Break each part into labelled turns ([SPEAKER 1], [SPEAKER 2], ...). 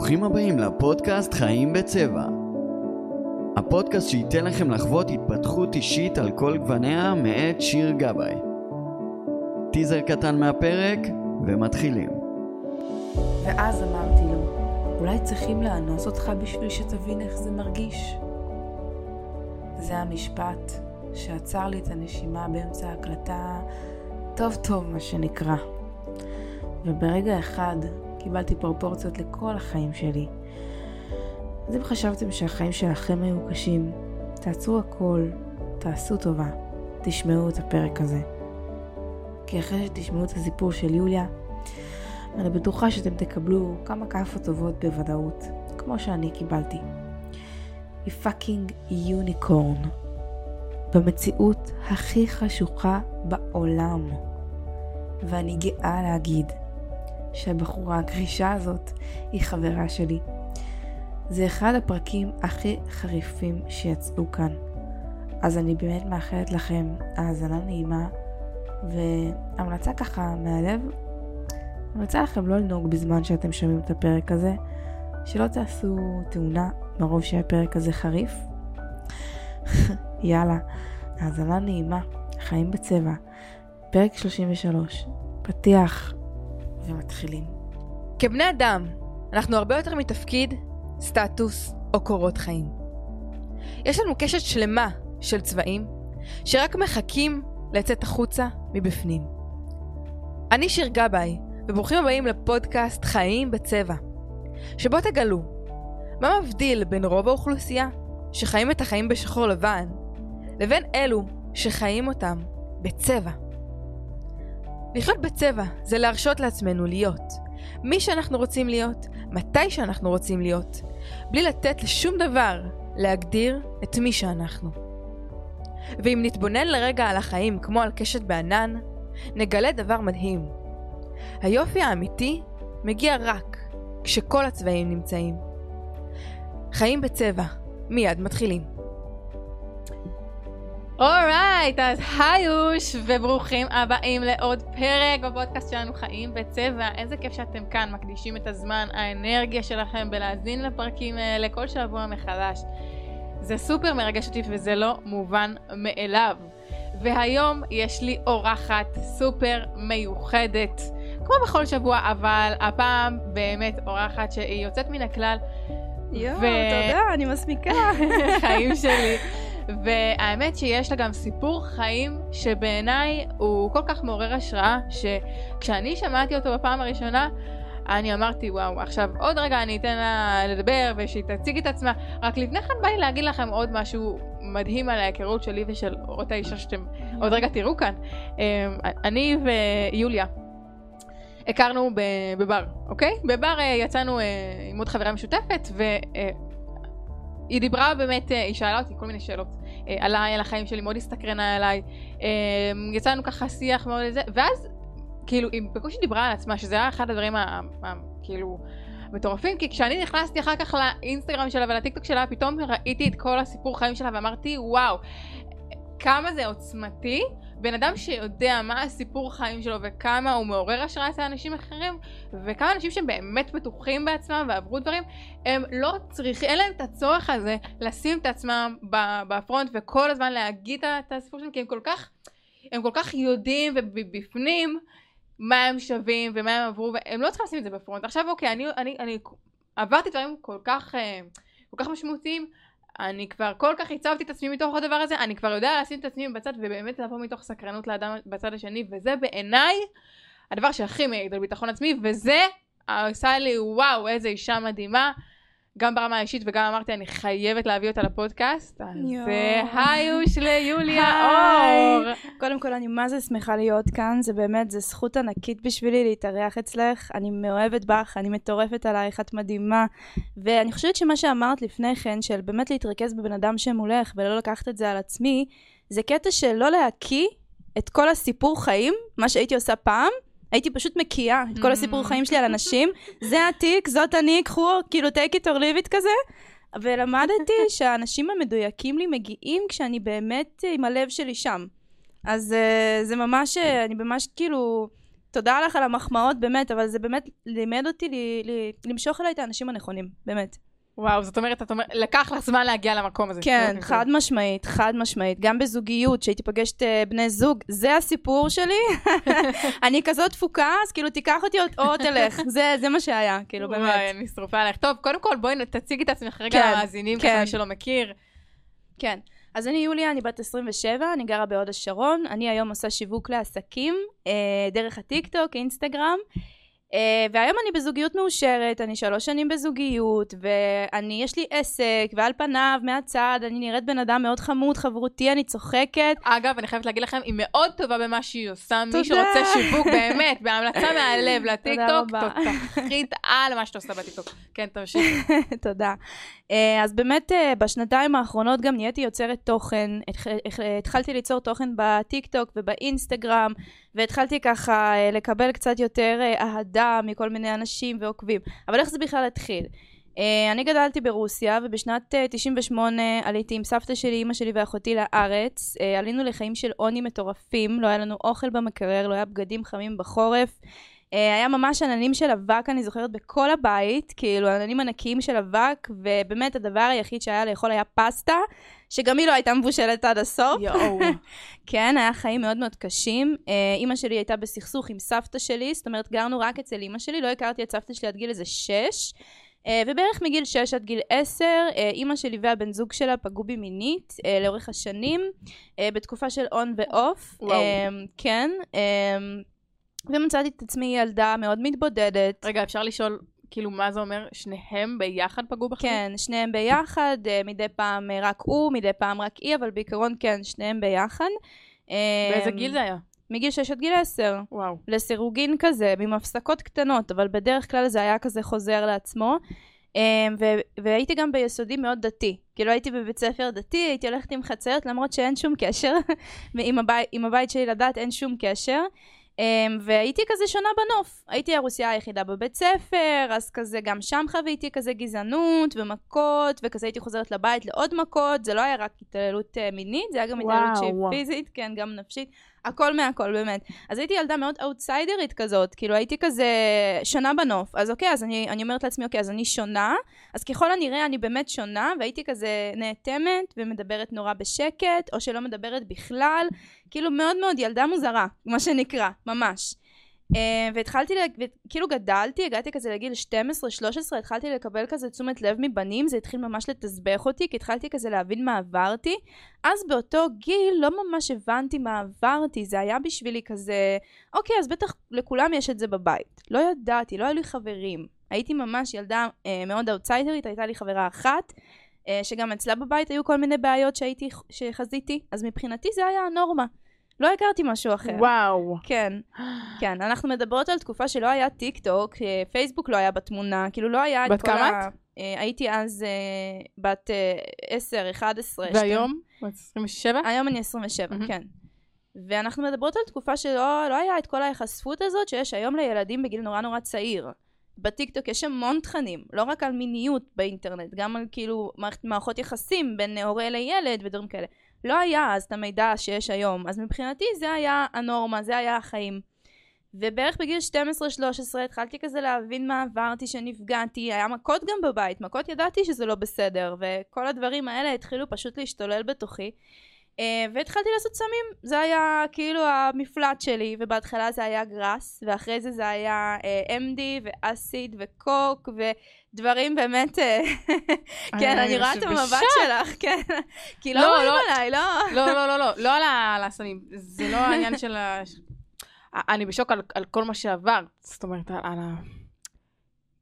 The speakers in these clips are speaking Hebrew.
[SPEAKER 1] ברוכים הבאים לפודקאסט חיים בצבע. הפודקאסט שייתן לכם לחוות התפתחות אישית על כל גווניה מאת שיר גבאי. טיזר קטן מהפרק ומתחילים.
[SPEAKER 2] ואז אמרתי לו, אולי צריכים לאנוס אותך בשביל שתבין איך זה מרגיש? זה המשפט שעצר לי את הנשימה באמצע ההקלטה טוב טוב, מה שנקרא. וברגע אחד קיבלתי פרופורציות לכל החיים שלי. אז אם חשבתם שהחיים שלכם היו קשים, תעצרו הכל, תעשו טובה, תשמעו את הפרק הזה. כי אחרי שתשמעו את הסיפור של יוליה, אני בטוחה שאתם תקבלו כמה כאפות טובות בוודאות, כמו שאני קיבלתי. היא פאקינג יוניקורן. במציאות הכי חשוכה בעולם. ואני גאה להגיד שהבחורה הגרישה הזאת היא חברה שלי. זה אחד הפרקים הכי חריפים שיצאו כאן. אז אני באמת מאחלת לכם האזנה נעימה, והמלצה ככה מהלב, המלצה לכם לא לנהוג בזמן שאתם שומעים את הפרק הזה, שלא תעשו תאונה מרוב שהפרק הזה חריף. יאללה, האזנה נעימה, חיים בצבע, פרק 33, פתיח ומתחילים.
[SPEAKER 3] כבני אדם, אנחנו הרבה יותר מתפקיד, סטטוס או קורות חיים. יש לנו קשת שלמה של צבעים שרק מחכים לצאת החוצה מבפנים. אני שיר גבאי, וברוכים הבאים לפודקאסט חיים בצבע, שבו תגלו מה מבדיל בין רוב האוכלוסייה שחיים את החיים בשחור לבן, לבין אלו שחיים אותם בצבע. לחיות בצבע זה להרשות לעצמנו להיות מי שאנחנו רוצים להיות, מתי שאנחנו רוצים להיות, בלי לתת לשום דבר להגדיר את מי שאנחנו. ואם נתבונן לרגע על החיים כמו על קשת בענן, נגלה דבר מדהים. היופי האמיתי מגיע רק כשכל הצבעים נמצאים. חיים בצבע, מיד מתחילים.
[SPEAKER 4] אורייט, אז היוש, וברוכים הבאים לעוד פרק בפודקאסט שלנו חיים בצבע. איזה כיף שאתם כאן, מקדישים את הזמן, האנרגיה שלכם בלהאזין לפרקים האלה כל שבוע מחדש. זה סופר מרגש אותי וזה לא מובן מאליו. והיום יש לי אורחת סופר מיוחדת, כמו בכל שבוע, אבל הפעם באמת אורחת שהיא יוצאת מן הכלל.
[SPEAKER 5] יואו, ו... תודה, אני מסמיקה.
[SPEAKER 4] חיים שלי. והאמת שיש לה גם סיפור חיים שבעיניי הוא כל כך מעורר השראה, שכשאני שמעתי אותו בפעם הראשונה, אני אמרתי וואו, עכשיו עוד רגע אני אתן לה לדבר ושהיא תציג את עצמה, רק לפני כן בא לי להגיד לכם עוד משהו מדהים על ההיכרות שלי ושל אורות האישה שאתם עוד רגע תראו כאן. אמ, אני ויוליה הכרנו בבר, אוקיי? בבר אה, יצאנו אה, עם עוד חברה משותפת ו... אה, היא דיברה באמת, היא שאלה אותי כל מיני שאלות אה, עליי, על החיים שלי, מאוד הסתקרנה עליי. אה, יצאנו ככה שיח מאוד לזה, ואז כאילו היא בקושי דיברה על עצמה, שזה היה אחד הדברים הכאילו מטורפים, כי כשאני נכנסתי אחר כך לאינסטגרם שלה ולטיקטוק שלה, פתאום ראיתי את כל הסיפור חיים שלה ואמרתי, וואו, כמה זה עוצמתי. בן אדם שיודע מה הסיפור חיים שלו וכמה הוא מעורר השראה אצל אנשים אחרים וכמה אנשים שהם באמת בטוחים בעצמם ועברו דברים הם לא צריכים, אין להם את הצורך הזה לשים את עצמם בפרונט וכל הזמן להגיד את הסיפור שלהם כי הם כל כך הם כל כך יודעים ובפנים מה הם שווים ומה הם עברו והם לא צריכים לשים את זה בפרונט. עכשיו אוקיי אני, אני, אני עברתי דברים כל כך אה, כל כך משמעותיים אני כבר כל כך הצבתי את עצמי מתוך הדבר הזה, אני כבר יודע לשים את עצמי בצד ובאמת לבוא מתוך סקרנות לאדם בצד השני, וזה בעיניי הדבר שהכי מעיד על ביטחון עצמי, וזה עושה לי וואו איזה אישה מדהימה. גם ברמה האישית וגם אמרתי אני חייבת להביא אותה לפודקאסט אז היוש ליוליה אור.
[SPEAKER 5] קודם כל אני מה זה שמחה להיות כאן זה באמת זה זכות ענקית בשבילי להתארח אצלך. אני מאוהבת בך אני מטורפת עלייך את מדהימה. ואני חושבת שמה שאמרת לפני כן של באמת להתרכז בבן אדם שמולך ולא לקחת את זה על עצמי זה קטע של לא להקיא את כל הסיפור חיים מה שהייתי עושה פעם הייתי פשוט מקיאה את כל הסיפור חיים שלי על אנשים, זה התיק, זאת אני, קחו, כאילו take it or leave it כזה. ולמדתי שהאנשים המדויקים לי מגיעים כשאני באמת עם הלב שלי שם. אז uh, זה ממש, אני ממש כאילו תודה לך על המחמאות, באמת, אבל זה באמת לימד אותי ל- ל- למשוך אליי את האנשים הנכונים, באמת.
[SPEAKER 4] וואו, זאת אומרת, את אומרת, לקח לך זמן להגיע למקום הזה.
[SPEAKER 5] כן,
[SPEAKER 4] אוקיי,
[SPEAKER 5] חד משמעית, חד משמעית. גם בזוגיות, שהייתי פגשת אה, בני זוג, זה הסיפור שלי. אני כזאת תפוקה, אז כאילו תיקח אותי או- תלך. זה זה מה שהיה, כאילו,
[SPEAKER 4] וואי,
[SPEAKER 5] באמת.
[SPEAKER 4] אני שרופה עליך. טוב, קודם כל, בואי תציגי את עצמך רגע
[SPEAKER 5] כן,
[SPEAKER 4] למאזינים,
[SPEAKER 5] כן.
[SPEAKER 4] ככה מי שלא מכיר.
[SPEAKER 5] כן. אז אני יוליה, אני בת 27, אני גרה בהוד השרון. אני היום עושה שיווק לעסקים, אה, דרך הטיקטוק, אינסטגרם. אה, והיום אני בזוגיות מאושרת, אני שלוש שנים בזוגיות, ואני, יש לי עסק, ועל פניו, מהצד, אני נראית בן אדם מאוד חמוד, חברותי, אני צוחקת.
[SPEAKER 4] אגב, אני חייבת להגיד לכם, היא מאוד טובה במה שהיא עושה. מי
[SPEAKER 5] תודה.
[SPEAKER 4] שרוצה שיווק, באמת, בהמלצה מהלב לטיקטוק. תותחית על מה שאתה עושה בטיקטוק. כן, תמשיכי.
[SPEAKER 5] תודה. אה, אז באמת אה, בשנתיים האחרונות גם נהייתי יוצרת תוכן, התח- התח- התחלתי ליצור תוכן בטיק טוק ובאינסטגרם, והתחלתי ככה לקבל קצת יותר אה, מכל מיני אנשים ועוקבים. אבל איך זה בכלל התחיל? אה, אני גדלתי ברוסיה, ובשנת אה, 98 עליתי עם סבתא שלי, אמא שלי ואחותי לארץ. אה, עלינו לחיים של עוני מטורפים, לא היה לנו אוכל במקרר, לא היה בגדים חמים בחורף. אה, היה ממש עננים של אבק, אני זוכרת, בכל הבית, כאילו עננים ענקיים של אבק, ובאמת הדבר היחיד שהיה לאכול היה פסטה, שגם היא לא הייתה מבושלת עד הסוף.
[SPEAKER 4] יואו.
[SPEAKER 5] כן, היה חיים מאוד מאוד קשים. אה, אימא שלי הייתה בסכסוך עם סבתא שלי, זאת אומרת, גרנו רק אצל אימא שלי, לא הכרתי את סבתא שלי עד גיל איזה שש. אה, ובערך מגיל 6 עד גיל 10, אה, אימא שלי והבן זוג שלה פגעו בי מינית לאורך השנים, בתקופה של און ואוף.
[SPEAKER 4] וואו.
[SPEAKER 5] כן. ומצאתי את עצמי ילדה מאוד מתבודדת.
[SPEAKER 4] רגע, אפשר לשאול, כאילו, מה זה אומר? שניהם ביחד פגעו בכם?
[SPEAKER 5] כן, שניהם ביחד, אה, מדי פעם אה, רק הוא, מדי פעם רק היא, אבל בעיקרון כן, שניהם ביחד. אה,
[SPEAKER 4] באיזה גיל זה היה?
[SPEAKER 5] מגיל 6 עד גיל 10.
[SPEAKER 4] וואו.
[SPEAKER 5] לסירוגין כזה, עם הפסקות קטנות, אבל בדרך כלל זה היה כזה חוזר לעצמו. ו- והייתי גם ביסודי מאוד דתי. כאילו הייתי בבית ספר דתי, הייתי הולכת עם חצרת, למרות שאין שום קשר. עם, הבית, עם הבית שלי לדת אין שום קשר. אמ, והייתי כזה שונה בנוף. הייתי הרוסיה היחידה בבית ספר, אז כזה גם שם חוויתי כזה גזענות ומכות, וכזה הייתי חוזרת לבית לעוד מכות. זה לא היה רק התעללות אה, מינית, זה היה גם
[SPEAKER 4] וואו,
[SPEAKER 5] התעללות שהיא. פיזית, כן, גם נפשית. הכל מהכל, באמת. אז הייתי ילדה מאוד אאוטסיידרית כזאת, כאילו הייתי כזה שונה בנוף. אז אוקיי, אז אני, אני אומרת לעצמי, אוקיי, אז אני שונה, אז ככל הנראה אני באמת שונה, והייתי כזה נאטמת ומדברת נורא בשקט, או שלא מדברת בכלל, כאילו מאוד מאוד ילדה מוזרה, מה שנקרא, ממש. Uh, והתחלתי, ל- כאילו גדלתי, הגעתי כזה לגיל 12-13, התחלתי לקבל כזה תשומת לב מבנים, זה התחיל ממש לתסבך אותי, כי התחלתי כזה להבין מה עברתי. אז באותו גיל לא ממש הבנתי מה עברתי, זה היה בשבילי כזה, אוקיי, אז בטח לכולם יש את זה בבית. לא ידעתי, לא היו לי חברים. הייתי ממש ילדה אה, מאוד אאוטסיידרית, הייתה לי חברה אחת, אה, שגם אצלה בבית היו כל מיני בעיות שהייתי, שחזיתי, אז מבחינתי זה היה הנורמה. לא הכרתי משהו אחר.
[SPEAKER 4] וואו.
[SPEAKER 5] כן, כן, אנחנו מדברות על תקופה שלא היה טיק טוק, אה, פייסבוק לא היה בתמונה, כאילו לא היה את
[SPEAKER 4] בת
[SPEAKER 5] כל
[SPEAKER 4] כמה
[SPEAKER 5] ה... אה, הייתי אז אה, בת אה, 10, 11,
[SPEAKER 4] והיום? בת 27?
[SPEAKER 5] היום אני 27,
[SPEAKER 4] מהמם.
[SPEAKER 5] כן. ואנחנו מדברות על תקופה שלא לא היה את כל ההיחשפות הזאת שיש היום לילדים בגיל נורא נורא צעיר. בטיקטוק יש המון תכנים, לא רק על מיניות באינטרנט, גם על כאילו מערכת- מערכות יחסים בין הורה לילד ודברים כאלה. לא היה אז את המידע שיש היום, אז מבחינתי זה היה הנורמה, זה היה החיים. ובערך בגיל 12-13 התחלתי כזה להבין מה עברתי, שנפגעתי, היה מכות גם בבית, מכות ידעתי שזה לא בסדר, וכל הדברים האלה התחילו פשוט להשתולל בתוכי. אה, והתחלתי לעשות סמים, זה היה כאילו המפלט שלי, ובהתחלה זה היה גראס, ואחרי זה זה היה אה, MD ואסיד וקוק ודברים באמת, אה, כן,
[SPEAKER 4] אה,
[SPEAKER 5] אני רואה את. המבט שלך, כן, כי לא
[SPEAKER 4] לא,
[SPEAKER 5] רואים
[SPEAKER 4] לא.
[SPEAKER 5] עליי, לא.
[SPEAKER 4] לא, לא, לא, לא, לא על הסמים. זה לא העניין של ה... אני בשוק על, כל מה שעברת. זאת אומרת, על, ה...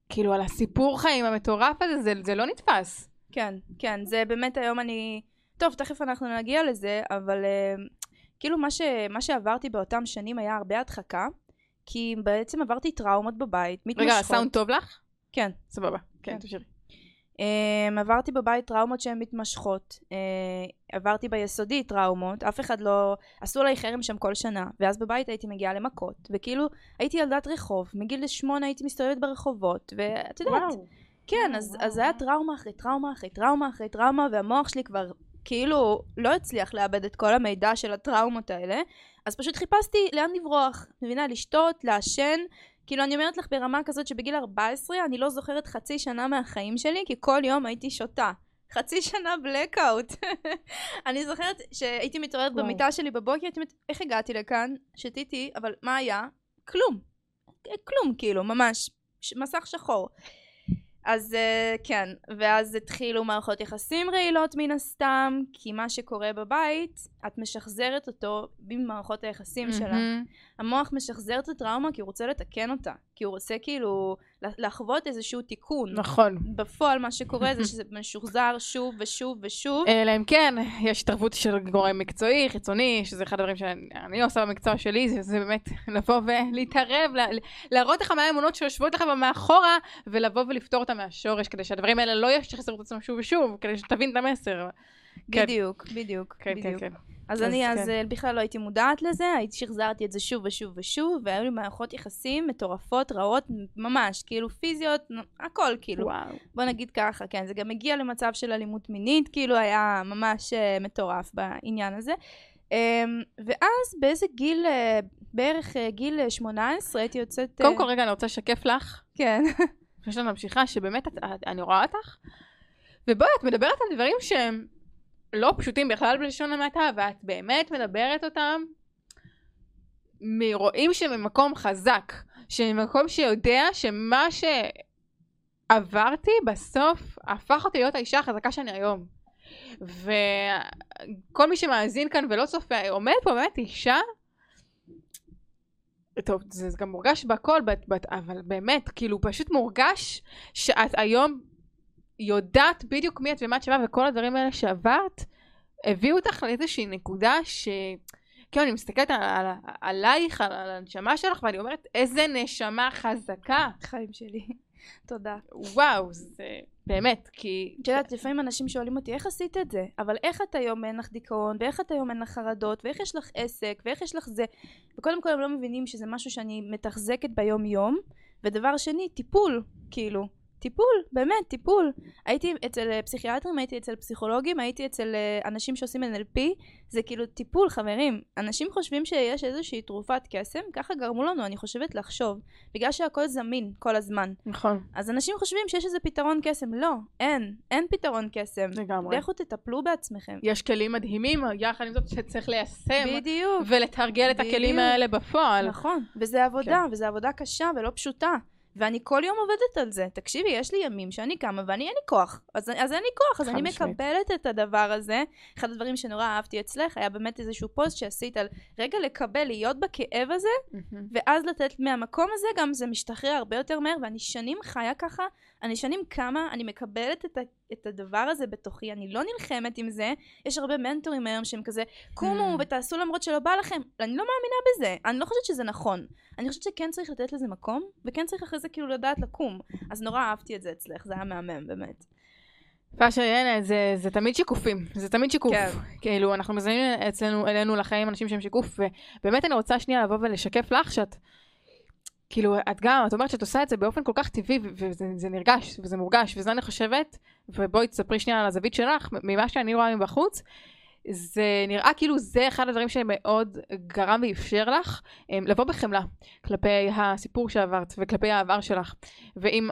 [SPEAKER 4] כאילו, על הסיפור חיים המטורף הזה, זה, לא נתפס.
[SPEAKER 5] כן, כן, זה באמת היום אני... טוב, תכף אנחנו נגיע לזה, אבל כאילו מה, ש... מה שעברתי באותם שנים היה הרבה הדחקה, כי בעצם עברתי טראומות בבית, מתמשכות.
[SPEAKER 4] רגע, הסאונד טוב לך?
[SPEAKER 5] כן.
[SPEAKER 4] סבבה. כן,
[SPEAKER 5] כן.
[SPEAKER 4] תמשיכי.
[SPEAKER 5] Um, עברתי בבית טראומות שהן מתמשכות. Uh, עברתי ביסודי טראומות, אף אחד לא... עשו עליי חרם שם כל שנה, ואז בבית הייתי מגיעה למכות, וכאילו הייתי ילדת רחוב, מגיל שמונה הייתי מסתובבת ברחובות, ואת יודעת,
[SPEAKER 4] וואו.
[SPEAKER 5] כן, אז, אז זה היה טראומה אחרי טראומה אחרי טראומה אחרי טראומה, והמוח שלי כבר כאילו לא הצליח לאבד את כל המידע של הטראומות האלה, אז פשוט חיפשתי לאן לברוח. מבינה? לשתות, לעשן. כאילו אני אומרת לך ברמה כזאת שבגיל 14 אני לא זוכרת חצי שנה מהחיים שלי, כי כל יום הייתי שותה. חצי שנה בלקאוט. אני זוכרת שהייתי מתעוררת
[SPEAKER 4] וואו.
[SPEAKER 5] במיטה שלי בבוקר, הייתי אומרת, איך הגעתי לכאן? שתיתי, אבל מה היה? כלום. כלום, כאילו, ממש. ש- מסך שחור. אז uh, כן, ואז התחילו מערכות יחסים רעילות מן הסתם, כי מה שקורה בבית, את משחזרת אותו במערכות היחסים שלך.
[SPEAKER 4] מהמם.
[SPEAKER 5] המוח משחזר את הטראומה כי הוא רוצה לתקן אותה. כי הוא רוצה כאילו לחוות איזשהו תיקון.
[SPEAKER 4] נכון.
[SPEAKER 5] בפועל מה שקורה זה שזה משוחזר שוב ושוב ושוב.
[SPEAKER 4] אלא אם כן, יש התערבות של גורם מקצועי, חיצוני, שזה אחד הדברים שאני עושה במקצוע שלי, זה, זה באמת לבוא ולהתערב, לה, להראות לך מה האמונות שיושבות לך מאחורה, ולבוא ולפתור אותם מהשורש, כדי שהדברים האלה לא ישחזרו את עצמם שוב ושוב, כדי שתבין את המסר. כן.
[SPEAKER 5] בדיוק, בדיוק,
[SPEAKER 4] כן, כן,
[SPEAKER 5] בדיוק.
[SPEAKER 4] כן.
[SPEAKER 5] אז
[SPEAKER 4] אז
[SPEAKER 5] אני
[SPEAKER 4] כן.
[SPEAKER 5] אז אה, בכלל לא הייתי מודעת לזה, הייתי שחזרתי את זה שוב ושוב ושוב, והיו לי מערכות יחסים מטורפות, רעות, ממש, כאילו פיזיות, הכל כאילו.
[SPEAKER 4] וואו.
[SPEAKER 5] בוא נגיד ככה, כן, זה גם הגיע למצב של אלימות מינית, כאילו היה ממש uh, מטורף בעניין הזה. Um, ואז באיזה גיל, uh, בערך uh, גיל אה, 18 הייתי יוצאת...
[SPEAKER 4] קודם כל, רגע, אני רוצה לשקף לך,
[SPEAKER 5] כן.
[SPEAKER 4] לפני שאני ממשיכה, שבאמת את, את, אני רואה אותך, ובואי, את מדברת על דברים שהם לא פשוטים בכלל בלשון המעטה, ואת באמת מדברת אותם מרואים שממקום חזק, שממקום שיודע שמה שעברתי בסוף הפך אותי להיות האישה החזקה שאני היום. וכל מי שמאזין כאן ולא צופה, עומדת פה באמת אישה טוב, זה גם מורגש בכל, אבל באמת, כאילו, פשוט מורגש שאת היום יודעת בדיוק מי את ומה את שווה, וכל הדברים האלה שעברת, הביאו אותך לאיזושהי נקודה ש... כאילו, אני מסתכלת על, על, עלייך, על, על הנשמה שלך, ואני אומרת, איזה נשמה חזקה.
[SPEAKER 5] חיים שלי. תודה.
[SPEAKER 4] וואו, זה באמת, כי...
[SPEAKER 5] את יודעת, לפעמים אנשים שואלים אותי, איך עשית את זה? אבל איך את היום אין לך דיכאון, ואיך את היום אין לך חרדות, ואיך יש לך עסק, ואיך יש לך זה? וקודם כל הם לא מבינים שזה משהו שאני מתחזקת ביום יום, ודבר שני, טיפול, כאילו. טיפול, באמת, טיפול. הייתי אצל אה, פסיכיאטרים, הייתי אצל פסיכולוגים, הייתי אצל אה, אנשים שעושים NLP, זה כאילו טיפול, חברים. אנשים חושבים שיש איזושהי תרופת קסם, ככה גרמו לנו, אני חושבת, לחשוב. בגלל שהכל זמין כל הזמן.
[SPEAKER 4] נכון,
[SPEAKER 5] אז אנשים חושבים שיש איזה פתרון קסם. לא, אין. אין פתרון קסם.
[SPEAKER 4] לגמרי.
[SPEAKER 5] לכו תטפלו בעצמכם.
[SPEAKER 4] יש כלים מדהימים, יחד עם זאת שצריך ליישם,
[SPEAKER 5] בדיוק.
[SPEAKER 4] ולתרגל את הכלים
[SPEAKER 5] בדיוק.
[SPEAKER 4] האלה בפועל.
[SPEAKER 5] נכון. וזה עבודה,
[SPEAKER 4] כן.
[SPEAKER 5] וזו עבודה קשה ולא פשוטה. ואני כל יום עובדת על זה. תקשיבי, יש לי ימים שאני קמה ואני אין לי כוח. אז, אז אין לי כוח, אז אני
[SPEAKER 4] משמעית.
[SPEAKER 5] מקבלת את הדבר הזה. אחד הדברים שנורא אהבתי אצלך היה באמת איזשהו פוסט שעשית על רגע לקבל, להיות בכאב הזה,
[SPEAKER 4] מהמם.
[SPEAKER 5] ואז לתת מהמקום הזה גם זה משתחרר הרבה יותר מהר ואני שנים חיה ככה אני שנים קמה אני מקבלת את, ה, את הדבר הזה בתוכי אני לא נלחמת עם זה יש הרבה מנטורים היום שהם כזה קומו
[SPEAKER 4] Hmm.
[SPEAKER 5] ותעשו למרות שלא בא לכם אני לא מאמינה בזה אני לא חושבת שזה נכון אני חושבת שכן צריך לתת לזה מקום וכן צריך אחרי זה כאילו לדעת לקום אז נורא אהבתי את זה אצלך זה היה מהמם באמת
[SPEAKER 4] פאשה, הנה, זה, זה תמיד שיקופים, זה תמיד שיקוף.
[SPEAKER 5] כן.
[SPEAKER 4] כאילו, אנחנו מזמינים אצלנו, אלינו לחיים אנשים שהם שיקוף, ובאמת אני רוצה שנייה לבוא ולשקף לך שאת, כאילו, את גם, את אומרת שאת עושה את זה באופן כל כך טבעי, וזה זה נרגש, וזה מורגש, וזה אני חושבת, ובואי תספרי שנייה על הזווית שלך, ממה שאני רואה מבחוץ, זה נראה כאילו זה אחד הדברים שמאוד גרם ואפשר לך אממ, לבוא בחמלה כלפי הסיפור שעברת וכלפי העבר שלך. ואם,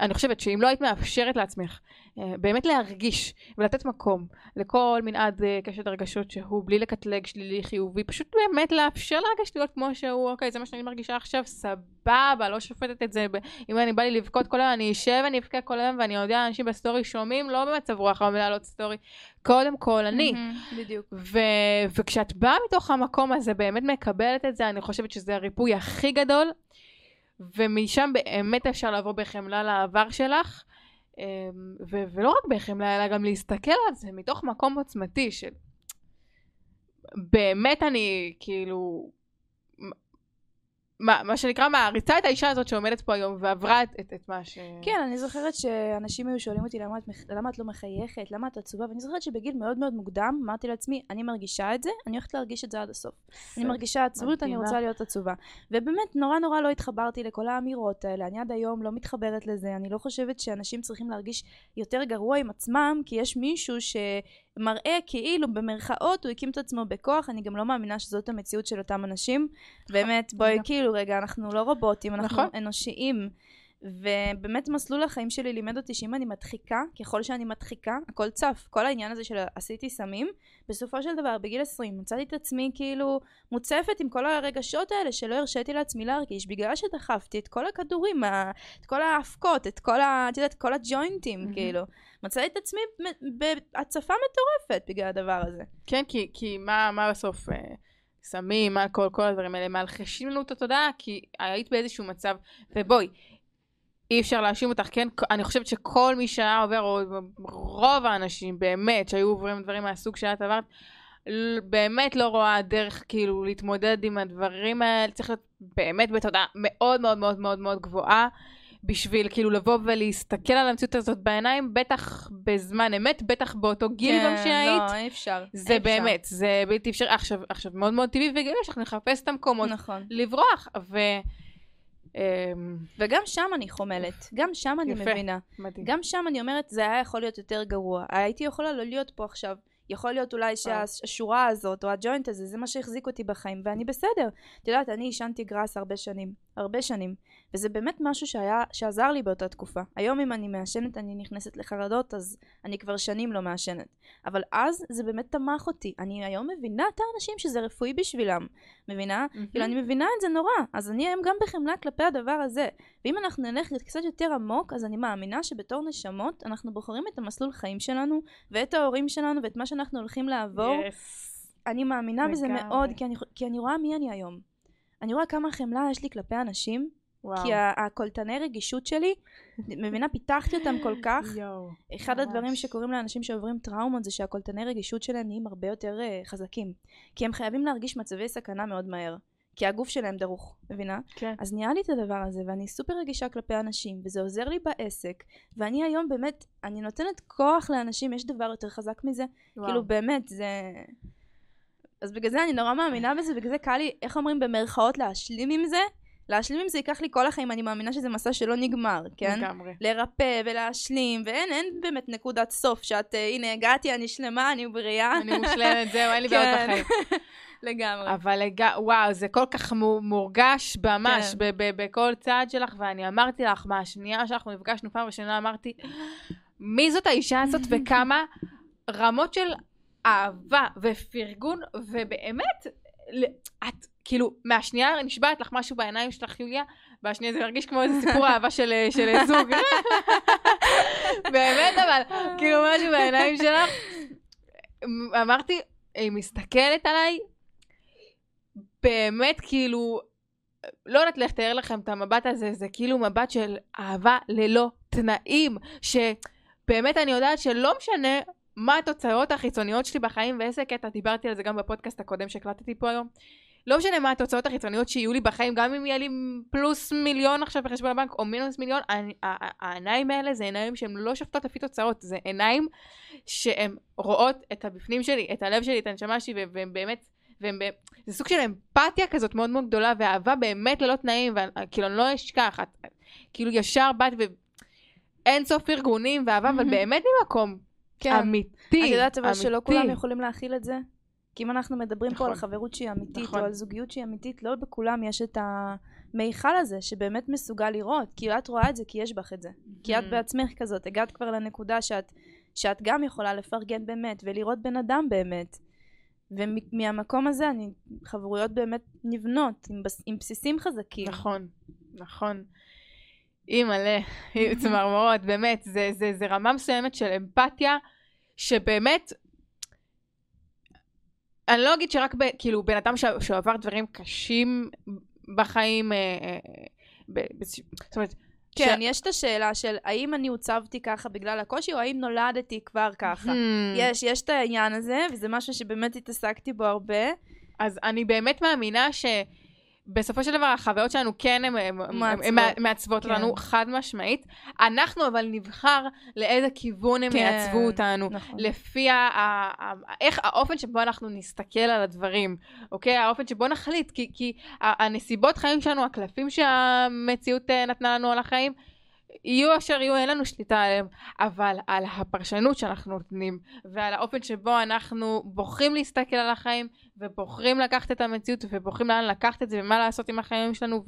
[SPEAKER 4] אני חושבת שאם לא היית מאפשרת לעצמך באמת להרגיש ולתת מקום לכל מנעד אה, קשת הרגשות שהוא בלי לקטלג שלילי חיובי, פשוט באמת לאפשר להרגש להיות כמו שהוא, אוקיי, זה מה שאני מרגישה עכשיו, סבבה, לא שופטת את זה, אם אני בא לי לבכות כל היום, אני אשב ואני אבכה כל היום ואני יודע, אנשים בסטורי שומעים, לא במצב רוח אבל להעלות סטורי, קודם כל אני.
[SPEAKER 5] בדיוק.
[SPEAKER 4] ו- וכשאת באה מתוך המקום הזה, באמת מקבלת את זה, אני חושבת שזה הריפוי הכי גדול, ומשם באמת אפשר לבוא בחמלה לעבר שלך, ו- ולא רק בחמלה, אלא גם להסתכל על זה מתוך מקום עוצמתי של... באמת אני, כאילו... מה, מה שנקרא מעריצה את האישה הזאת שעומדת פה היום ועברה את, את, את מה ש...
[SPEAKER 5] כן, אני זוכרת שאנשים היו שואלים אותי למה את, למה את לא מחייכת, למה את עצובה, ואני זוכרת שבגיל מאוד מאוד מוקדם אמרתי לעצמי, אני מרגישה את זה, אני הולכת להרגיש את זה עד הסוף. אני מרגישה עצבות, אני. רוצה להיות עצובה. ובאמת, נורא נורא לא התחברתי לכל האמירות האלה, אני עד היום לא מתחברת לזה, אני לא חושבת שאנשים צריכים להרגיש יותר גרוע עם עצמם, כי יש מישהו ש... מראה כאילו במרכאות הוא הקים את עצמו בכוח, אני גם לא מאמינה שזאת המציאות של אותם אנשים. באמת, בואי,
[SPEAKER 4] לגמרי.
[SPEAKER 5] כאילו, רגע, אנחנו לא רובוטים, אנחנו
[SPEAKER 4] נכון.
[SPEAKER 5] אנושיים. ובאמת מסלול החיים שלי לימד אותי שאם אני מדחיקה, ככל שאני מדחיקה, הכל צף. כל העניין הזה של עשיתי סמים, בסופו של דבר, בגיל 20, מצאתי את עצמי כאילו מוצפת עם כל הרגשות האלה שלא הרשיתי לעצמי להרגיש, בגלל שדחפתי את כל הכדורים, את כל האבקות, את כל ה... את יודעת, כל הג'וינטים,
[SPEAKER 4] מהמם.
[SPEAKER 5] כאילו. מצאתי את עצמי בהצפה מטורפת בגלל הדבר הזה.
[SPEAKER 4] כן, כי, כי מה, מה בסוף, אה, סמים, אלכוהול, כל הדברים האלה, מלחשים לנו את התודעה, כי היית באיזשהו מצב, ובואי, אי אפשר להאשים אותך, כן? אני חושבת שכל מי שהיה עובר, או רוב האנשים באמת שהיו עוברים דברים מהסוג שאת עברת, באמת לא רואה דרך כאילו להתמודד עם הדברים האלה, צריך להיות באמת בתודעה מאוד מאוד מאוד מאוד מאוד גבוהה. בשביל כאילו לבוא ולהסתכל על המציאות הזאת בעיניים, בטח בזמן אמת, בטח באותו גיל גם שהיית.
[SPEAKER 5] לא, אי אפשר.
[SPEAKER 4] זה
[SPEAKER 5] אי אפשר.
[SPEAKER 4] באמת, זה בלתי אפשרי. עכשיו, עכשיו מאוד מאוד טבעי וגילי שאנחנו נחפש את המקומות
[SPEAKER 5] נכון.
[SPEAKER 4] לברוח, ו... אמ,
[SPEAKER 5] וגם שם אני חומלת, גם שם אני
[SPEAKER 4] יפה.
[SPEAKER 5] מבינה.
[SPEAKER 4] מדהים.
[SPEAKER 5] גם שם אני אומרת, זה היה יכול להיות יותר גרוע. הייתי יכולה לא להיות פה עכשיו. יכול להיות אולי שהשורה הזאת, או הג'וינט הזה, זה מה שהחזיק אותי בחיים, ואני בסדר. את יודעת, אני עישנתי גראס הרבה שנים. הרבה שנים. וזה באמת משהו שהיה, שעזר לי באותה תקופה. היום אם אני מעשנת, אני נכנסת לחרדות, אז אני כבר שנים לא מעשנת. אבל אז זה באמת תמך אותי. אני היום מבינה את האנשים שזה רפואי בשבילם. מבינה?
[SPEAKER 4] מהמם.
[SPEAKER 5] כאילו, אני מבינה את זה נורא, אז אני היום גם בחמלה כלפי הדבר הזה. ואם אנחנו נלך קצת יותר עמוק, אז אני מאמינה שבתור נשמות, אנחנו בוחרים את המסלול חיים שלנו, ואת ההורים שלנו, ואת מה שאנחנו הולכים לעבור.
[SPEAKER 4] Yes.
[SPEAKER 5] אני מאמינה בזה. מאוד, כי אני, כי אני רואה מי אני היום. אני רואה כמה חמלה יש לי כלפי אנשים,
[SPEAKER 4] וואו.
[SPEAKER 5] כי הקולטני רגישות שלי, מבינה, פיתחתי אותם כל כך.
[SPEAKER 4] יואו.
[SPEAKER 5] אחד
[SPEAKER 4] ממש.
[SPEAKER 5] הדברים שקורים לאנשים שעוברים טראומות זה שהקולטני רגישות שלהם נהיים הרבה יותר uh, חזקים. כי הם חייבים להרגיש מצבי סכנה מאוד מהר. כי הגוף שלהם דרוך, מבינה?
[SPEAKER 4] כן.
[SPEAKER 5] אז נהיה לי את הדבר הזה, ואני סופר רגישה כלפי אנשים, וזה עוזר לי בעסק, ואני היום באמת, אני נותנת כוח לאנשים, יש דבר יותר חזק מזה?
[SPEAKER 4] וואו.
[SPEAKER 5] כאילו באמת, זה... אז בגלל זה אני נורא מאמינה בזה, בגלל זה קל לי, איך אומרים במרכאות, להשלים עם זה? להשלים עם זה ייקח לי כל החיים, אני מאמינה שזה מסע שלא נגמר, כן?
[SPEAKER 4] לגמרי.
[SPEAKER 5] לרפא ולהשלים, ואין, אין באמת נקודת סוף שאת, אה, הנה הגעתי, אני שלמה, אני בריאה.
[SPEAKER 4] אני מושלמת, זהו, אין לי בעיות
[SPEAKER 5] כן.
[SPEAKER 4] בחיים.
[SPEAKER 5] לגמרי.
[SPEAKER 4] אבל לג... וואו, זה כל כך מו- מורגש ממש
[SPEAKER 5] כן.
[SPEAKER 4] בכל צעד שלך, ואני אמרתי לך, מהשנייה שאנחנו נפגשנו פעם ראשונה, אמרתי, מי זאת האישה הזאת וכמה רמות של אהבה ופרגון, ובאמת, את, כאילו, מהשנייה נשבעת לך משהו בעיניים שלך, יוליה, והשנייה זה מרגיש כמו איזה סיפור אהבה של, של זוג. באמת, אבל, כאילו, משהו בעיניים שלך. אמרתי, היא מסתכלת עליי, באמת כאילו, לא יודעת איך לתאר לכם את המבט הזה, זה כאילו מבט של אהבה ללא תנאים, שבאמת אני יודעת שלא משנה מה התוצאות החיצוניות שלי בחיים ואיזה קטע, דיברתי על זה גם בפודקאסט הקודם שהקלטתי פה היום. לא משנה מה התוצאות החיצוניות שיהיו לי בחיים, גם אם יהיה לי פלוס מיליון עכשיו בחשבון הבנק או מינוס מיליון, העיניים האלה זה עיניים שהן לא שופטות לפי תוצאות, זה עיניים שהן רואות את הבפנים שלי, את הלב שלי, את הנשמה שלי, וה- והן באמת, והן זה סוג של אמפתיה כזאת מאוד מאוד גדולה, ואהבה באמת ללא תנאים, וכאילו אני לא אשכח, את, כאילו ישר באת ואין סוף ארגונים ואהבה, אבל באמת ממקום
[SPEAKER 5] כן.
[SPEAKER 4] אמיתי,
[SPEAKER 5] את יודעת אבל. שלא כולם יכולים להכיל את זה? כי אם אנחנו מדברים פה על
[SPEAKER 4] נכון.
[SPEAKER 5] חברות שהיא אמיתית,
[SPEAKER 4] נכון.
[SPEAKER 5] או על זוגיות שהיא אמיתית, לא בכולם יש את המיכל הזה שבאמת מסוגל לראות. כאילו את רואה את זה כי יש בך את זה. כי את
[SPEAKER 4] Mhm.
[SPEAKER 5] בעצמך כזאת, הגעת כבר לנקודה שאת, שאת גם יכולה לפרגן באמת, ולראות בן אדם באמת. ומהמקום הזה אני, חברויות באמת נבנות, עם, בס, עם בסיסים חזקים.
[SPEAKER 4] נכון, נכון. אימא'לה, צמרמורות, באמת, זה, זה, זה רמה מסוימת של אמפתיה, שבאמת, אני לא אגיד שרק ב, כאילו בן אדם ש- שעבר דברים קשים בחיים, אה, אה, ב, ב, זאת אומרת,
[SPEAKER 5] כן, יש את השאלה של האם אני עוצבתי ככה בגלל הקושי, או האם נולדתי כבר ככה.
[SPEAKER 4] Hmm.
[SPEAKER 5] יש, יש את העניין הזה, וזה משהו שבאמת התעסקתי בו הרבה.
[SPEAKER 4] אז אני באמת מאמינה שבסופו של דבר החוויות שלנו כן הן-
[SPEAKER 5] מעצבות. כן.
[SPEAKER 4] אותנו חד משמעית. אנחנו אבל נבחר לאיזה כיוון הם
[SPEAKER 5] כן,
[SPEAKER 4] יעצבו אותנו.
[SPEAKER 5] נכון.
[SPEAKER 4] לפי ה- ה- ה- איך האופן שבו אנחנו נסתכל על הדברים, אוקיי? האופן שבו נחליט, כי, כי הנסיבות חיים שלנו, הקלפים שהמציאות אה, נתנה לנו על החיים, יהיו אשר יהיו, אין לנו שליטה עליהם, אבל על הפרשנות שאנחנו נותנים, ועל האופן שבו אנחנו בוחרים להסתכל על החיים, ובוחרים לקחת את המציאות, ובוחרים לאן לקחת את זה, ומה לעשות עם החיים שלנו,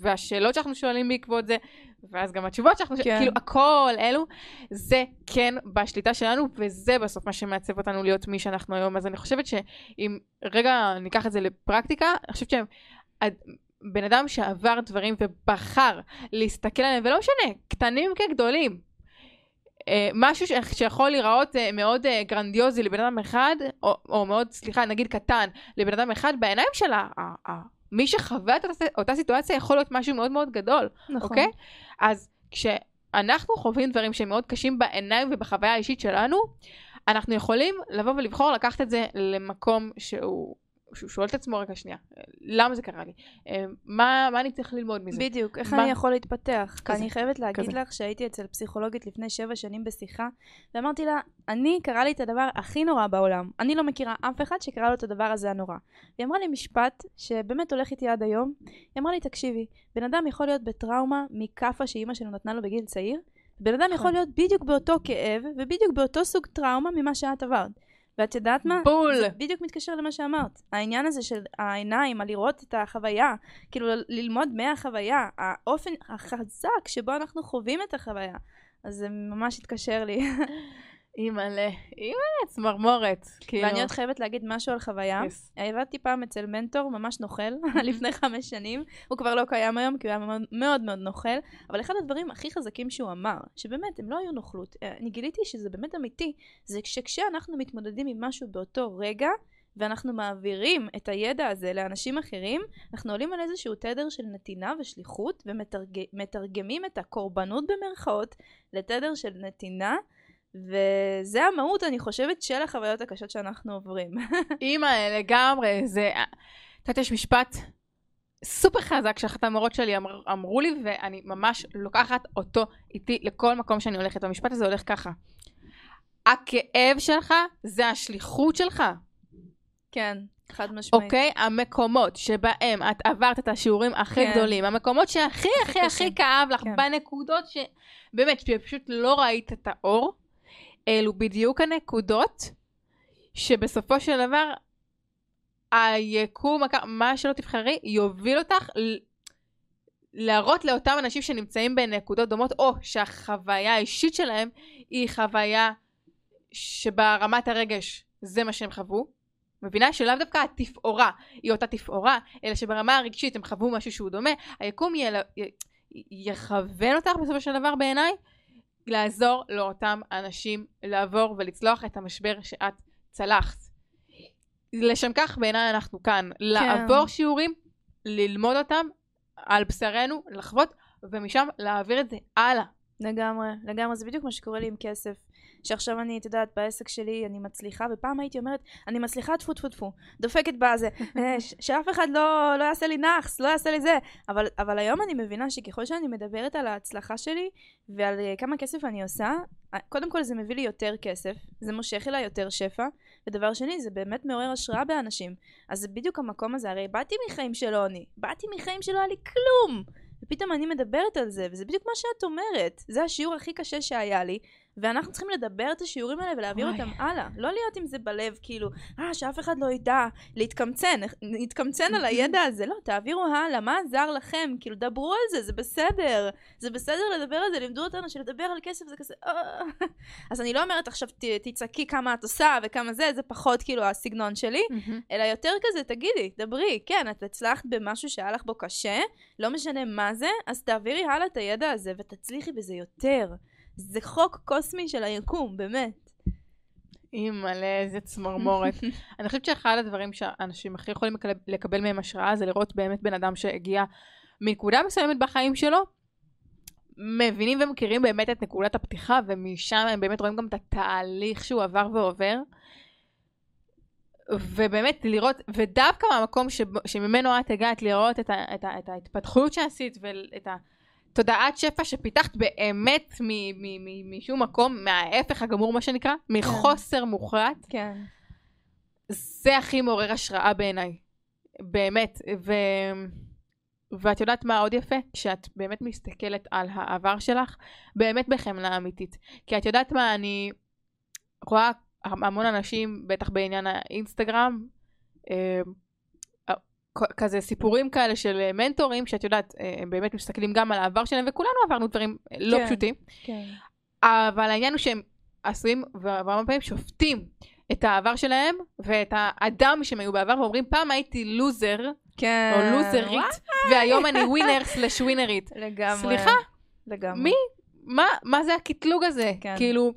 [SPEAKER 4] והשאלות שאנחנו שואלים בעקבות זה, ואז גם התשובות שאנחנו שואלים,
[SPEAKER 5] כן.
[SPEAKER 4] כאילו הכל אלו, זה כן בשליטה שלנו, וזה בסוף מה שמעצב אותנו להיות מי שאנחנו היום. אז אני חושבת שאם רגע ניקח את זה לפרקטיקה, אני חושבת שבן אדם שעבר דברים ובחר להסתכל עליהם, ולא משנה, קטנים כגדולים, אה, משהו ש- שיכול להיראות אה, מאוד אה, גרנדיוזי לבן אדם אחד, או, או מאוד, סליחה, נגיד קטן, לבן אדם אחד, בעיניים של ה- ה- ה- מי שחווה את אותה, אותה סיטואציה יכול להיות משהו מאוד מאוד גדול,
[SPEAKER 5] נכון.
[SPEAKER 4] אוקיי? אז כשאנחנו חווים דברים שהם מאוד קשים בעיניים ובחוויה האישית שלנו, אנחנו יכולים לבוא ולבחור לקחת את זה למקום שהוא... שהוא שואל את עצמו רגע שנייה, למה זה קרה לי? אה, מה, מה אני צריך ללמוד מזה?
[SPEAKER 5] בדיוק, איך
[SPEAKER 4] מה?
[SPEAKER 5] אני יכול להתפתח?
[SPEAKER 4] כזה,
[SPEAKER 5] אני חייבת להגיד
[SPEAKER 4] כזה.
[SPEAKER 5] לך שהייתי אצל פסיכולוגית לפני שבע שנים בשיחה, ואמרתי לה, אני, קרה לי את הדבר הכי נורא בעולם. אני לא מכירה אף אחד שקרה לו את הדבר הזה הנורא. היא אמרה לי משפט שבאמת הולך איתי עד היום. היא אמרה לי, תקשיבי, בן אדם יכול להיות בטראומה מכאפה שאימא שלו נתנה לו בגיל צעיר, בן אדם יכול להיות בדיוק באותו כאב, ובדיוק באותו סוג טראומה ממה שאת עברת. ואת יודעת מה?
[SPEAKER 4] בול.
[SPEAKER 5] זה בדיוק מתקשר למה שאמרת. העניין הזה של העיניים, על לראות את החוויה, כאילו ללמוד מהחוויה, האופן החזק שבו אנחנו חווים את החוויה. אז זה ממש התקשר לי.
[SPEAKER 4] אימא'לה, אימא'לה, צמרמורת. כאילו.
[SPEAKER 5] ואני עוד חייבת להגיד משהו על חוויה.
[SPEAKER 4] Yes.
[SPEAKER 5] עבדתי פעם אצל מנטור ממש נוכל, לפני חמש שנים. הוא כבר לא קיים היום, כי הוא היה מאוד מאוד, מאוד נוכל. אבל אחד הדברים הכי חזקים שהוא אמר, שבאמת, הם לא היו נוכלות. אה, אני גיליתי שזה באמת אמיתי. זה שכשאנחנו מתמודדים עם משהו באותו רגע, ואנחנו מעבירים את הידע הזה לאנשים אחרים, אנחנו עולים על איזשהו תדר של נתינה ושליחות, ומתרגמים את הקורבנות במרכאות לתדר של נתינה. וזה המהות, אני חושבת, של החוויות הקשות שאנחנו עוברים.
[SPEAKER 4] אימא, לגמרי, זה... את יודעת, יש משפט סופר חזק שאחת המורות שלי אמר, אמרו לי, ואני ממש לוקחת אותו איתי לכל מקום שאני הולכת. המשפט הזה הולך ככה. הכאב שלך זה השליחות שלך,
[SPEAKER 5] כן, חד משמעית.
[SPEAKER 4] אוקיי? המקומות שבהם את עברת את השיעורים הכי
[SPEAKER 5] כן.
[SPEAKER 4] גדולים, המקומות שהכי הכי הכי. כאב לך,
[SPEAKER 5] כן.
[SPEAKER 4] בנקודות ש... באמת, שפשוט לא ראית את האור, אלו בדיוק הנקודות שבסופו של דבר היקום, מה שלא תבחרי, יוביל אותך להראות לאותם אנשים שנמצאים בנקודות דומות, או שהחוויה האישית שלהם היא חוויה שברמת הרגש זה מה שהם חוו. מבינה? שלאו דווקא התפאורה היא אותה תפאורה, אלא שברמה הרגשית הם חוו משהו שהוא דומה. היקום יל... יכוון אותך בסופו של דבר בעיניי לעזור לאותם אנשים לעבור ולצלוח את המשבר שאת צלחת. לשם כך בעיניי אנחנו כאן, לעבור שיעורים, ללמוד אותם על בשרנו, לחוות, ומשם להעביר את זה הלאה.
[SPEAKER 5] לגמרי, לגמרי, זה בדיוק מה שקורה לי עם כסף. שעכשיו אני, את יודעת, בעסק שלי אני מצליחה, ופעם הייתי אומרת, אני מצליחה טפו טפו טפו, דופקת בזה, אה, שאף אחד לא, לא יעשה לי נאחס, לא יעשה לי זה. אבל, אבל היום אני מבינה שככל שאני מדברת על ההצלחה שלי, ועל אה, כמה כסף אני עושה, אה, קודם כל זה מביא לי יותר כסף, זה מושך אליי יותר שפע, ודבר שני, זה באמת מעורר השראה באנשים. אז זה בדיוק המקום הזה, הרי באתי מחיים של עוני, באתי מחיים שלא היה לי כלום. ופתאום אני מדברת על זה, וזה בדיוק מה שאת אומרת. זה השיעור הכי קשה שהיה לי, ואנחנו צריכים לדבר את השיעורים האלה ולהעביר
[SPEAKER 4] וואי.
[SPEAKER 5] אותם הלאה. לא להיות עם זה בלב, כאילו, אה, שאף אחד לא ידע, להתקמצן, להתקמצן על הידע הזה. לא, תעבירו הלאה, מה עזר לכם? כאילו, דברו על זה, זה בסדר. זה בסדר לדבר על זה, לימדו אותנו שלדבר על כסף זה כזה, אה. אז אני לא אומרת עכשיו, תצעקי כמה את עושה וכמה זה, זה פחות כאילו הסגנון שלי. אלא יותר כזה, תגידי, דברי, כן, את הצלחת במשהו שהיה לך בו קשה, לא משנה מה זה, אז תעבירי הלאה את הידע הזה ותצליחי בזה יותר. זה חוק קוסמי של היקום, באמת.
[SPEAKER 4] אימא'לה, איזה צמרמורת. אני חושבת שאחד הדברים שאנשים הכי יכולים לקבל, מהם השראה זה לראות באמת בן אדם שהגיע מנקודה מסוימת בחיים שלו, מבינים ומכירים באמת את נקודת הפתיחה, ומשם הם באמת רואים גם את התהליך שהוא עבר ועובר. ובאמת לראות, ודווקא מהמקום שממנו את הגעת לראות את, ה, את, ה, את ההתפתחות שעשית ואת התודעת שפע שפיתחת באמת מ- מ- מ- משום מקום, מההפך הגמור מה שנקרא, מחוסר מוחלט,
[SPEAKER 5] כן.
[SPEAKER 4] זה הכי מעורר השראה בעיניי. באמת. ו... ואת יודעת מה עוד יפה? כשאת באמת מסתכלת על העבר שלך, באמת בחמלה אמיתית. כי את יודעת מה, אני רואה המון אנשים, בטח בעניין האינסטגרם, אה, כזה סיפורים כאלה של מנטורים, שאת יודעת, אה, הם באמת מסתכלים גם על העבר שלהם, וכולנו עברנו דברים לא
[SPEAKER 5] כן,
[SPEAKER 4] פשוטים.
[SPEAKER 5] כן.
[SPEAKER 4] אבל העניין הוא שהם עשויים, והרבה פעמים שופטים את העבר שלהם, ואת האדם שהם היו בעבר, ואומרים, פעם הייתי לוזר,
[SPEAKER 5] כן.
[SPEAKER 4] או לוזרית, והיום אני ווינר סלש ווינרית.
[SPEAKER 5] לגמרי.
[SPEAKER 4] סליחה?
[SPEAKER 5] לגמרי.
[SPEAKER 4] מי? מה, מה זה הקטלוג הזה?
[SPEAKER 5] כן.
[SPEAKER 4] כאילו,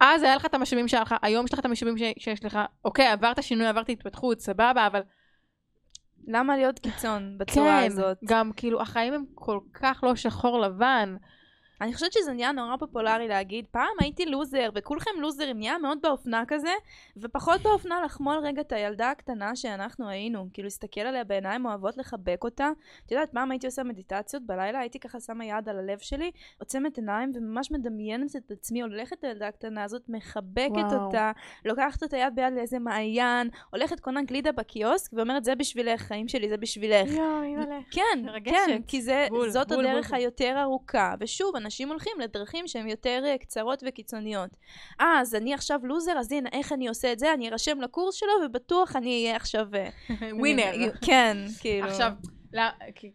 [SPEAKER 4] אז היה לך את המשאבים שלך, היום יש לך את המשאבים ש- שיש לך, אוקיי, עברת שינוי, עברת התפתחות, סבבה, אבל
[SPEAKER 5] למה להיות קיצון בצורה
[SPEAKER 4] כן,
[SPEAKER 5] הזאת?
[SPEAKER 4] גם כאילו, החיים הם כל כך לא שחור לבן.
[SPEAKER 5] אני חושבת שזה נהיה נורא פופולרי להגיד, פעם הייתי לוזר, וכולכם לוזרים, נהיה מאוד באופנה כזה, ופחות באופנה לחמול רגע את הילדה הקטנה שאנחנו היינו, כאילו להסתכל עליה בעיניים אוהבות, לחבק אותה. את יודעת, פעם הייתי עושה מדיטציות בלילה, הייתי ככה שמה יד על הלב שלי, עוצמת עיניים וממש מדמיינת את עצמי, הולכת לילדה הקטנה הזאת, מחבקת
[SPEAKER 4] וואו.
[SPEAKER 5] אותה, לוקחת אותה יד ביד לאיזה מעיין, הולכת קונה גלידה בקיוסק, ואומרת, זה בשבילך, חיים שלי, זה בשבילך.
[SPEAKER 4] יואו, אימא'לה.
[SPEAKER 5] כן,
[SPEAKER 4] מרגשת.
[SPEAKER 5] כן, כי זה,
[SPEAKER 4] בול,
[SPEAKER 5] זאת
[SPEAKER 4] בול,
[SPEAKER 5] הדרך
[SPEAKER 4] בול.
[SPEAKER 5] היותר ארוכה. ושוב, אנשים הולכים לדרכים שהן יותר אה, קצרות וקיצוניות. אה, אז אני עכשיו לוזר, אז הנה, איך אני עושה את זה? אני ארשם לקורס שלו, ובטוח אני אהיה עכשיו... אה,
[SPEAKER 4] ווינר.
[SPEAKER 5] אני- כן, כאילו...
[SPEAKER 4] עכשיו,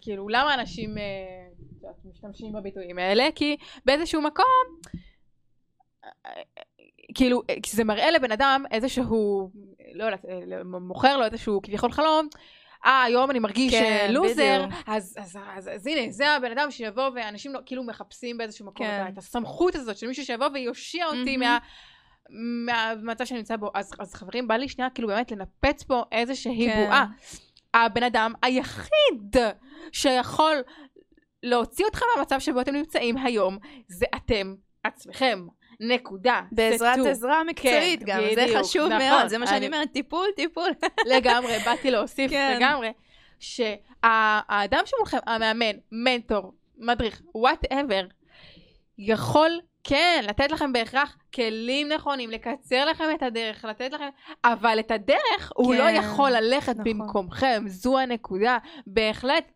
[SPEAKER 4] כאילו, למה אנשים אה, משתמשים בביטויים האלה? כי באיזשהו מקום, אה, כאילו, אה, זה מראה לבן אדם איזשהו, לא יודעת, אה, מוכר לו איזשהו כביכול חלום. אה, היום אני מרגיש
[SPEAKER 5] כן,
[SPEAKER 4] כן, לוזר,
[SPEAKER 5] בדיוק.
[SPEAKER 4] אז, אז, אז, אז הנה, זה הבן אדם שיבוא, ואנשים לא, כאילו מחפשים באיזשהו מקום
[SPEAKER 5] כן.
[SPEAKER 4] את הסמכות הזאת של מישהו שיבוא ויושיע אותי
[SPEAKER 5] מהמם.
[SPEAKER 4] מה, מהמצב שאני נמצא בו. אז, אז חברים, בא לי שנייה כאילו באמת לנפץ פה איזושהי
[SPEAKER 5] כן.
[SPEAKER 4] בועה. הבן אדם היחיד שיכול להוציא אתכם מהמצב שבו אתם נמצאים היום, זה אתם עצמכם. נקודה.
[SPEAKER 5] בעזרת
[SPEAKER 4] זה
[SPEAKER 5] עזרה מקצועית
[SPEAKER 4] כן,
[SPEAKER 5] גם, זה
[SPEAKER 4] בדיוק,
[SPEAKER 5] חשוב
[SPEAKER 4] נכון.
[SPEAKER 5] מאוד, זה מה שאני
[SPEAKER 4] אני-
[SPEAKER 5] אומרת, טיפול, טיפול.
[SPEAKER 4] לגמרי, באתי להוסיף
[SPEAKER 5] כן.
[SPEAKER 4] לגמרי, שהאדם שמולכם, המאמן, מנטור, מדריך, whatever, יכול כן לתת לכם בהכרח כלים נכונים, לקצר לכם את הדרך, לתת לכם, אבל את הדרך הוא
[SPEAKER 5] כן,
[SPEAKER 4] לא יכול ללכת
[SPEAKER 5] נכון.
[SPEAKER 4] במקומכם, זו הנקודה. בהחלט,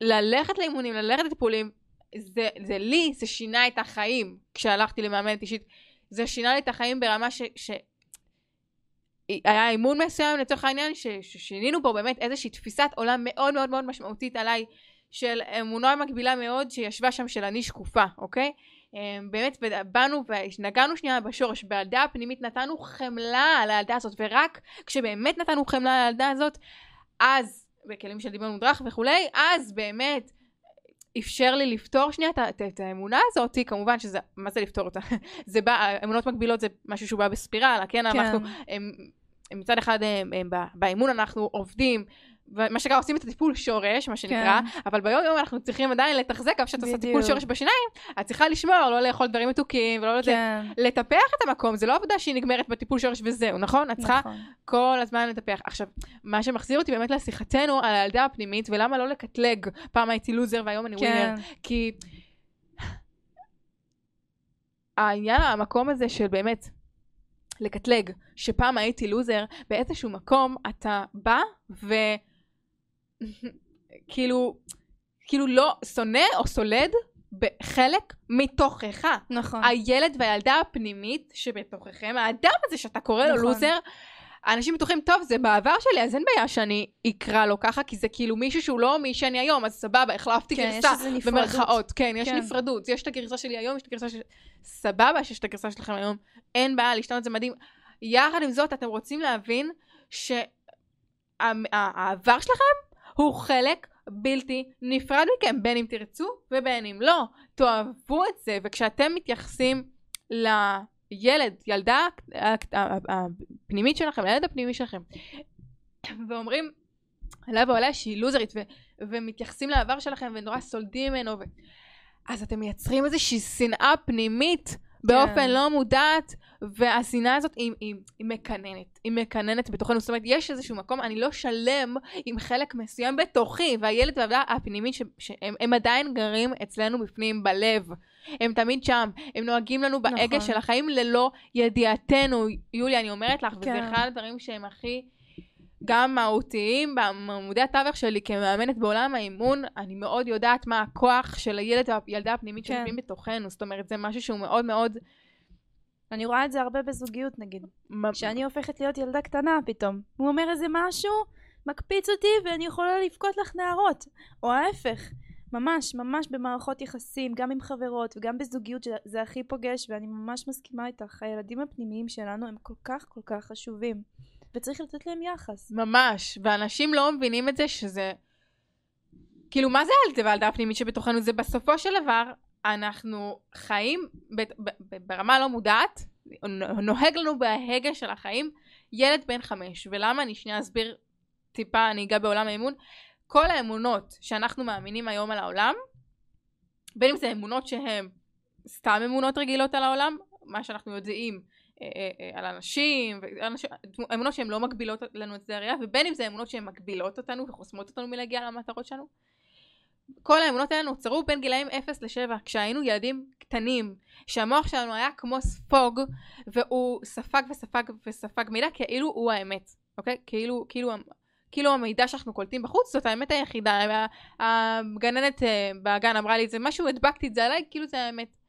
[SPEAKER 4] ללכת לאימונים, ללכת לטיפולים, זה, זה לי, זה שינה את החיים כשהלכתי למאמנת אישית. זה שינה לי את החיים ברמה ש... ש... היה אימון מסוים לצורך העניין ש- ששינינו פה באמת איזושהי תפיסת עולם מאוד מאוד מאוד משמעותית עליי של אמונה מקבילה מאוד שישבה שם של אני שקופה, אוקיי? אמ, באמת באנו ונגענו שנייה בשורש, בילדה הפנימית נתנו חמלה על הילדה הזאת ורק כשבאמת נתנו חמלה על הילדה הזאת אז בכלים של דמיון מודרך וכולי אז באמת אפשר לי לפתור שנייה את, את, את האמונה הזאת, כמובן שזה, מה זה לפתור אותה? זה בא, אמונות מקבילות זה משהו שהוא בא בספירלה, כן? אנחנו, הם, הם מצד אחד הם, הם, ב- באמון אנחנו עובדים, ומה שנקרא עושים את הטיפול שורש, מה שנקרא,
[SPEAKER 5] כן.
[SPEAKER 4] אבל ביום יום אנחנו צריכים עדיין לתחזק, אבל כשאת עושה טיפול. שורש בשיניים, את צריכה לשמור, לא לאכול דברים מתוקים, ולא
[SPEAKER 5] כן,
[SPEAKER 4] לטפח את המקום, זה לא עבודה שהיא נגמרת בטיפול שורש וזהו, נכון? את צריכה
[SPEAKER 5] נכון.
[SPEAKER 4] כל הזמן לטפח. עכשיו, מה שמחזיר אותי באמת לשיחתנו על הילדה הפנימית, ולמה לא לקטלג, פעם הייתי לוזר והיום אני ווינר,
[SPEAKER 5] כן,
[SPEAKER 4] כי העניין, המקום הזה של באמת לקטלג, שפעם הייתי לוזר, באיזשהו מקום אתה בא ו... כאילו, כאילו לא שונא או סולד בחלק מתוכך.
[SPEAKER 5] נכון.
[SPEAKER 4] הילד והילדה הפנימית שבתוככם, האדם הזה שאתה קורא לו
[SPEAKER 5] נכון.
[SPEAKER 4] לוזר, אנשים בטוחים, טוב, זה בעבר שלי, אז אין בעיה שאני אקרא לו ככה, כי זה כאילו מישהו שהוא לא מי שאני היום, אז סבבה, החלפתי
[SPEAKER 5] כן,
[SPEAKER 4] גרסה. במרכאות, כן, יש
[SPEAKER 5] כן.
[SPEAKER 4] נפרדות, יש את הגרסה שלי היום, יש את הגרסה של... סבבה שיש את הגרסה שלכם היום, אין בעיה, להשתנות זה מדהים. יחד עם זאת, אתם רוצים להבין שהעבר שלכם הוא חלק בלתי נפרד מכם, בין אם תרצו ובין אם לא. תאהבו את זה, וכשאתם מתייחסים לילד, ילדה הפנימית שלכם, לילד הפנימי שלכם, ואומרים עליה ועליה שהיא לוזרית, ו- ומתייחסים לעבר שלכם ונורא סולדים ממנו, ו... אז אתם מייצרים איזושהי שנאה פנימית באופן
[SPEAKER 5] כן.
[SPEAKER 4] לא מודעת, והשנאה הזאת היא, היא, היא מקננת, היא מקננת בתוכנו, זאת אומרת יש איזשהו מקום, אני לא שלם עם חלק מסוים בתוכי, והילד והעבודה הפנימית ש- שהם הם עדיין גרים אצלנו בפנים בלב, הם תמיד שם, הם נוהגים לנו בהגה
[SPEAKER 5] נכון.
[SPEAKER 4] של החיים ללא ידיעתנו, יוליה אני אומרת לך, וזה
[SPEAKER 5] כן.
[SPEAKER 4] אחד הדברים שהם הכי גם מהותיים בעמודי התווך שלי כמאמנת בעולם האימון, אני מאוד יודעת מה הכוח של הילד והילדה הפנימית
[SPEAKER 5] כן.
[SPEAKER 4] שיושבים בתוכנו, זאת אומרת זה משהו שהוא מאוד מאוד...
[SPEAKER 5] אני רואה את זה הרבה בזוגיות נגיד.
[SPEAKER 4] מ-
[SPEAKER 5] שאני הופכת להיות ילדה קטנה פתאום. הוא אומר איזה משהו, מקפיץ אותי ואני יכולה לבכות לך נערות. או ההפך. ממש, ממש במערכות יחסים, גם עם חברות וגם בזוגיות שזה הכי פוגש ואני ממש מסכימה איתך. הילדים הפנימיים שלנו הם כל כך כל כך חשובים. וצריך לתת להם יחס.
[SPEAKER 4] ממש, ואנשים לא מבינים את זה שזה... כאילו, מה זה הילד והילדה הפנימית שבתוכנו? זה בסופו של דבר, אנחנו חיים ב- ב- ב- ברמה לא מודעת, נוהג לנו בהגה של החיים, ילד בן חמש. ולמה? אני שנייה אסביר טיפה, אני אגע בעולם האמון. כל האמונות שאנחנו מאמינים היום על העולם, בין אם זה אמונות שהן סתם אמונות רגילות על העולם, מה שאנחנו יודעים על אנשים, ואנשים- אמונות שהן לא מגבילות לנו את שדה הראייה, ובין אם זה אמונות שהן מגבילות אותנו וחוסמות אותנו מלהגיע למטרות שלנו. כל האמונות האלה נוצרו בין גילאים 0 ל-7, כשהיינו ילדים קטנים, שהמוח שלנו היה כמו ספוג, והוא ספג וספג וספג מידע כאילו הוא האמת, אוקיי? כאילו, כאילו, כאילו המידע שאנחנו קולטים בחוץ זאת האמת היחידה. הגננת אה, בגן אמרה לי את זה, משהו, הדבקתי את זה עליי, כאילו זה האמת.